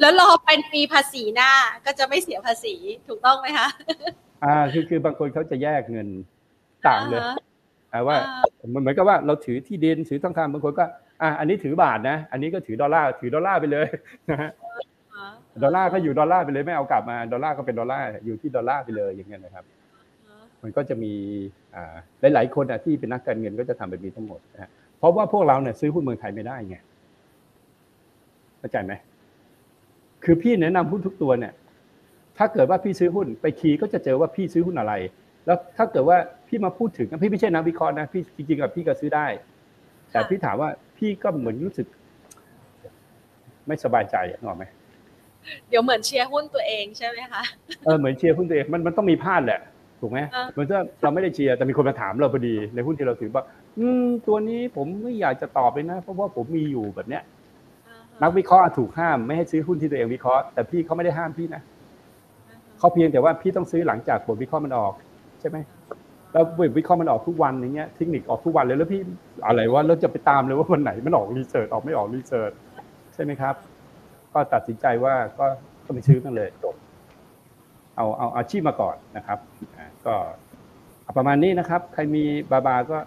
แล้วรอเป็นปีภาษีหน้าก็จะไม่เสียภาษีถูกต้องไหมคะ อ่า คือคือบางคนเขาจะแยกเงินต่างเลยอ่ฮะอ่า ว่าอ่มันเหมือนกับว่าเราถือที่ดินถือทองคำบางคนก็อ่าอันนี้ถือบาทนะ อันนี้ก็ถือดอลลาร์ถือดอลลาร์ไปเลยนะฮะอ่าดอลลาร์ก็อยู่ดอลลาร์ไปเลยไม่เอากลับมาดอลลาร์ก็เป็นดอลลาร์อยู่ที่ดอลลาร์ไปเลยอย่างเงี้ยนะครับอ่ามันก็จะมีอ่าหลายๆคนอะที่เป็นนักการเงินก็จะทำแบบนี้ทั้งหมดนะฮะเพราะว่าพวกเราเนี่ยซื้อหุ้นเมืองไทยไม่ได้ไงเข้าใจไหมคือพี่แนะนำหุ้นทุกตัวเนี่ย ถ้าเกิดว่าพี่ซื้อหุ้นไป key ก็จะเจอว่าพี่ซื้อหุ้นอะไร แล้วถ้าเกิดว่า พี่มาพูดถึงพี่ไม่ใช่นักวิเคราะห์นะพี่จริงๆครับพี่ก็ซื้อได้ แต่พี่ถามว่าพี่ก็เหมือนรู้สึก ไม่สบายใจอะนึกออกไหมเดี๋ยวเหมือนเชียร์หุ้นตัวเองใช่ไหมคะเออเหมือนเชียร์หุ้นตัวเองมันมันต้องมีพลาดแหละถูกไหมอ่าเหมือนถ้าเราไม่ได้เชียร์แต่มีคนมาถามเราพอดีในหุ้นที่เราถือว่า อืม ตัวนี้ผมไม่อยากจะตอบเลยนะ เพราะว่าผมมีอยู่แบบเนี้ยอ่าฮะนักวิเคราะห์ถูกห้ามไม่ให้ซื้อหุ้นที่ตัวเองวิเคราะห์แต่พี่เขาไม่ได้ห้ามพี่นะเขาเพียงแต่ว่าพี่ต้องซื้อหลังจากบทวิเคราะห์มันออก ใช่ไหม แล้วบทวิเคราะห์มันออกทุกวันอย่างเงี้ยเทคนิคออกทุกวันเลยแล้วพี่อะไรวะแล้วจะไปตามเลยว่าวันไหนมันออกรีเสิร์ชออกไม่ออกรีเสิร์ชใช่ไหมครับ ก็ตัดสินใจว่าก็ก็ไปซื้อมันเลยจบเอาเอาอาชีพมาก่อนนะครับอ่าก็เอาประมาณนี้นะครับ ใครมีบาบาก็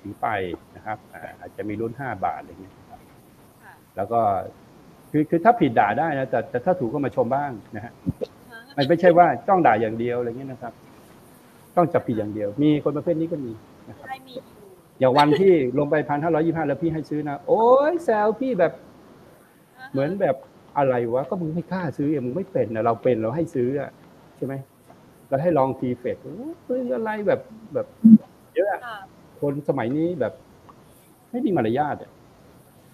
ถือไปนะครับอ่าอาจจะมีรุ่นห้าบาทอะไรเงี้ยครับค่ะแล้วก็คือคือถ้าผิดด่าได้นะแต่แต่ถ้าถูกก็มาชมบ้างนะฮะอ่าฮะมันไม่ใช่ว่าจ้องด่าอย่างเดียวอะไรเงี้ยนะครับ ต้องจับผิดอย่างเดียว มีคนประเภทนี้ก็มีนะครับใช่มีอยู่อย่างวันที่ลงไปพันห้าร้อยยี่ห้าแล้วพี่ให้ซื้อนะ โอ้ยแซวพี่แบบาฮะเหมือนแบบอะไรวะ ก็มึงไม่กล้าซื้อเองมึงไม่เป็นนะเราเป็นเราให้ซื้ออะใช่ไหมเราให้ลองทีเฟกโอ้ซื้ออะไรแบบแบบเยอะอะค่ะคนสมัยนี้แบบ ไม่มีมารยาทอะ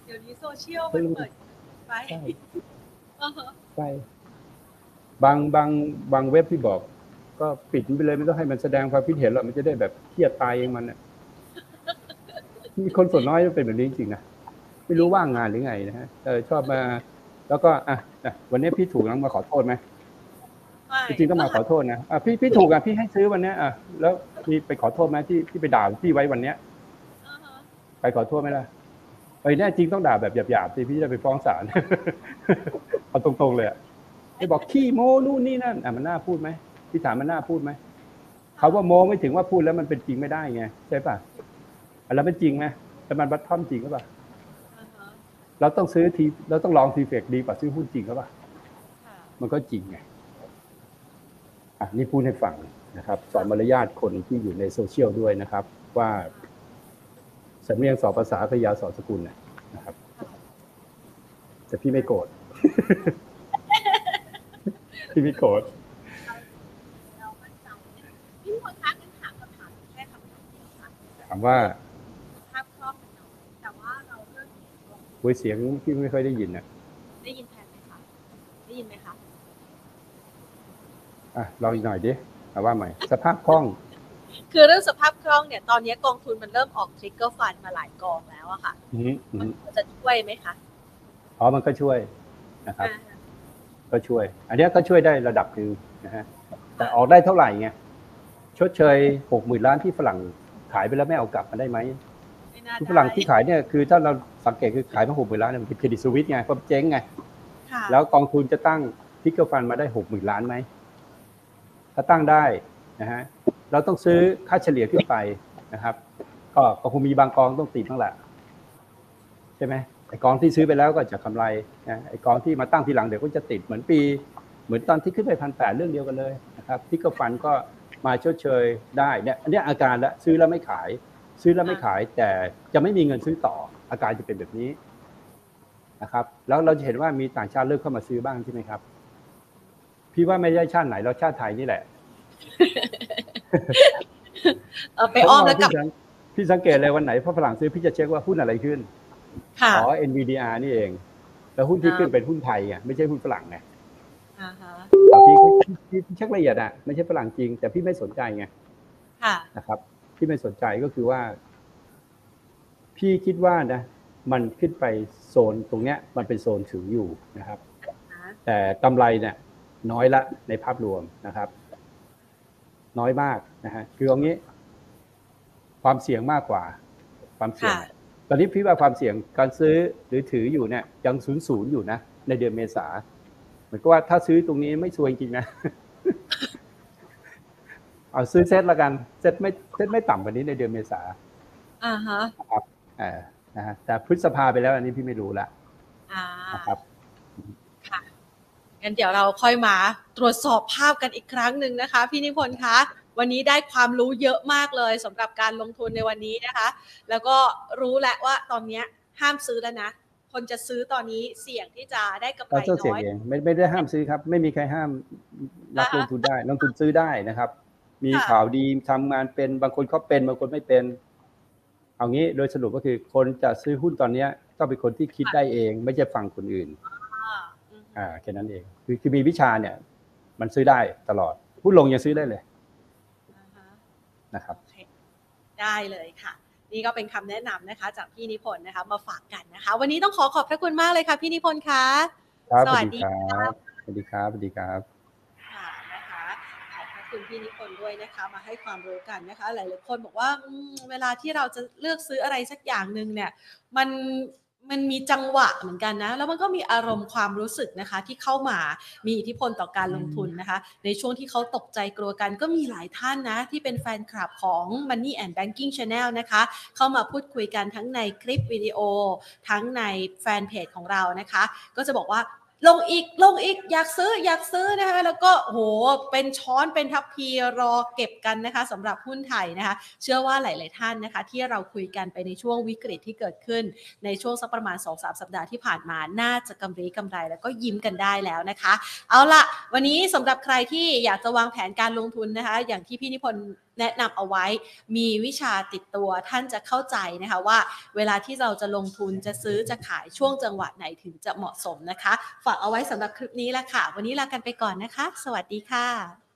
เดี๋ยวนี้โซเชียลมันเปิดไปใช่อ่าฮะใช่บางบางบางเว็บที่บอก ก็ปิดมันไปเลยไม่ต้องให้มันแสดงความคิดเห็นหรอกมันจะได้แบบเครียดตายเองมันอะมีคนส่วนน้อยเป็นแบบนี้จริงๆนะไม่รู้ว่างงานหรือไงนะฮะเออชอบมา แล้วก็อะอะวันนี้พี่ถูกแล้วมาขอโทษไหมไม่จริงๆต้องมาขอโทษนะอะพี่พี่ถูกอะพี่ให้ซื้อวันเนี้ยอะแล้วพี่ไปขอโทษไหมที่ที่ไปด่าพี่ไว้วันเนี้ยอ่าฮะไปขอโทษไหมล่ะไปแน่จริงต้องด่าแบบหยาบๆสิพี่จะไปฟ้องศาลเอาตรงๆเลยอะไปบอกขี้โม้นู่นนี่นั่นอะมันน่าพูดไหม พี่ถามมันน่าพูดไหมเขาว่าโม้ไม่ถึงว่าพูดแล้วมันเป็นจริงไม่ได้ไงใช่ป่ะอะแล้วมันจริงไหมแต่มันบัตทอมจริงหรือเปล่าอ่าฮะเราต้องซื้อทีเราต้องลองทีเฟกดีกว่าซื้อหุ้นจริงหรือเปล่าค่ะมันก็จริงไงอะนี่พูดให้ฟังนะครับ สอนมารยาทคนที่อยู่ในโซเชียลด้วยนะครับ ว่าสำเนียงสอบภาษาพยาสอนสกุลนะนะครับ แต่พี่ไม่โกรธพี่ไม่โกรธ เรามั่นใจพี่คนทักกันถามคำถามแค่คำถามเดียวค่ะ ถาม ว่าภาพครอบมันน้อยแต่ว่าเราเลือกเห็นลงคุยเสียงพี่ไม่ค่อยได้ยินนะได้ยินแทนไหมคะ ได้ยินไหมคะ อะลองอีกหน่อยดิเอาว่าใหม่ สภาพคล่อง คือเรื่องสภาพคล่องเนี่ย ตอนนี้กองทุนมันเริ่มออกทริกเกอร์ฟันมาหลายกองแล้วอะค่ะ อืมอืมันมจะช่วยไหมคะอ๋อมันก็ช่วยนะครับ อ่าก็ช่วย อันเนี้ยก็ช่วยได้ระดับหนึ่งนะฮะแต่ออกได้เท่าไหร่ไงชดเชยหกหมื่นล้านที่ฝรั่ง ขายไปแล้วไม่เอากลับมาได้ไหมไม่น่าที่ได้ฝรั่งที่ขายเนี่ยคือถ้าเราสังเกตคือขายมาหกหมื่นล้านเนี่ยมันเป็น Credit Suisse ไงเพราะเจ๊งไงค่ะแล้วกองทุนจะตั้ง trigger fund มาได้หกหมื่นล้านไหมถ้าตั้งได้นะฮะเราต้องซื้อค่าเฉลี่ยขึ้นไปนะครับ ก็ก็คงมีบางกองต้องติดบ้างแหละใช่ไหมไอกองที่ซื้อไปแล้วก็จะกำไรนะไอกองที่มาตั้งทีหลังเดี๋ยวก็จะติดเหมือนปี เหมือนตอนที่ขึ้นไปพันแปดเรื่องเดียวกันเลยนะครับ trigger fund ก็ มาชดเชยได้เนี่ยอันเนี้ยอาการละซื้อแล้วไม่ขาย ซื้อแล้วไม่ขาย แต่จะไม่มีเงินซื้อต่อ อาการจะเป็นแบบนี้นะครับ แล้วเราจะเห็นว่ามีต่างชาติเริ่มเข้ามาซื้อบ้างใช่ไหมครับ พี่ว่าไม่ใช่ชาติไหนเราชาติไทยนี่แหละเออไปอ้อมแล้วกลับพี่สังพี่สังเกตเลยวันไหนพอฝรั่งซื้อพี่จะเช็คว่าหุ้นอะไรขึ้นค่ะอ๋อ NVDR นี่เอง แล้วหุ้นที่อ่าขึ้นเป็นหุ้นไทยไงไม่ใช่หุ้นฝรั่งไงอ่าฮะ แต่พี่พี่พี่เช็คละเอียดอะไม่ใช่ฝรั่งจริง แต่พี่ไม่สนใจไงค่ะนะครับที่ไม่สนใจก็คือว่า พี่คิดว่านะมันขึ้นไปโซนตรงเนี้ย มันเป็นโซนถืออยู่นะครับ แต่กำไรเนี่ย น้อยละในภาพรวมนะครับ น้อยมากนะฮะคือเอางี้ ความเสี่ยงมากกว่า ความเสี่ยงค่ะตอนนี้พี่ว่าความเสี่ยงการซื้อหรือถืออยู่เนี่ยยังศูนย์ศูนย์อยู่นะในเดือนเมษา เหมือนกับว่าถ้าซื้อตรงนี้ไม่ซวยจริงๆนะเอาซื้อเซตละกันเซตไม่เซตไม่ต่ำกว่านี้ในเดือนเมษาอ่าฮะนะครับเออนะฮะแต่พฤษภาไปแล้วอันนี้พี่ไม่รู้ละอ่านะครับค่ะงั้นเดี๋ยวเราค่อยมาตรวจสอบภาพกันอีกครั้งหนึ่งนะคะ พี่นิพนธ์คะวันนี้ได้ความรู้เยอะมากเลยสำหรับการลงทุนในวันนี้นะคะ แล้วก็รู้แล้วว่าตอนเนี้ยห้ามซื้อแล้วนะ คนจะซื้อตอนนี้เสี่ยงที่จะได้กำไรเราต้องเสี่ยงน้อยเองไม่ไม่ได้ห้ามซื้อครับ ไม่มีใครห้ามนักอ่าฮะลงทุนได้ลงทุนซื้อได้นะครับ มีค่ะข่าวดีทำงานเป็นบางคนเขาเป็นบางคนไม่เป็น เอางี้โดยสรุปก็คือคนจะซื้อหุ้นตอนเนี้ยต้องเป็นคนที่คิดได้เอง ไม่ใช่ฟังคนอื่นอ่าอืมอ่าแค่นั้นเอง คือคือมีวิชาเนี่ย มันซื้อได้ตลอดหุ้นลงยังซื้อได้เลยอ่าฮะนะครับโอเคได้เลยค่ะ นี่ก็เป็นคำแนะนำนะคะ จากพี่นิพนธ์นะคะ มาฝากกันนะคะ วันนี้ต้องขอขอบพระคุณมากเลยค่ะ พี่นิพนธ์คะครับสวัสดีครับสวัสดีครับสวัสดีครับค่ะนะคะขอบพระคุณพี่นิพนธ์ด้วยนะคะมาให้ความรู้กันนะคะ หลายๆคนบอกว่าอืมเวลาที่เราจะเลือกซื้ออะไรสักอย่างหนึ่งเนี่ย มัน มันมีจังหวะเหมือนกันนะ แล้วมันก็มีอารมณ์ความรู้สึกนะคะ ที่เข้ามามีอิทธิพลต่อการลงทุนนะคะ ในช่วงที่เขาตกใจกลัวกันก็มีหลายท่านนะ ที่เป็นแฟนคลับของ Money and Banking Channel นะคะ เข้ามาพูดคุยกันทั้งในคลิปวิดีโอ ทั้งในแฟนเพจของเรานะคะ ก็จะบอกว่า ลงอีกลงอีกอยากซื้ออยากซื้อนะคะแล้วก็โหเป็นช้อนเป็นทัพพีรอเก็บกันนะคะสำหรับหุ้นไทยนะคะ เชื่อว่าหลาย ๆ ท่านนะคะ ที่เราคุยกันไปในช่วงวิกฤตที่เกิดขึ้น ในช่วงสักประมาณ 2-3สัปดาห์ที่ผ่านมาน่าจะกำไรกำไรแล้วก็ยิ้มกันได้แล้วนะคะ เอาละวันนี้สำหรับใครที่อยากจะวางแผนการลงทุนนะคะ อย่างที่พี่นิพนธ์ แนะนำเอาไว้ มีวิชาติดตัวท่านจะเข้าใจนะคะว่า เวลาที่เราจะลงทุนจะซื้อจะขายช่วงจังหวะไหนถึงจะเหมาะสมนะคะ ฝากเอาไว้สำหรับคลิปนี้ละค่ะ วันนี้ลากันไปก่อนนะคะ สวัสดีค่ะ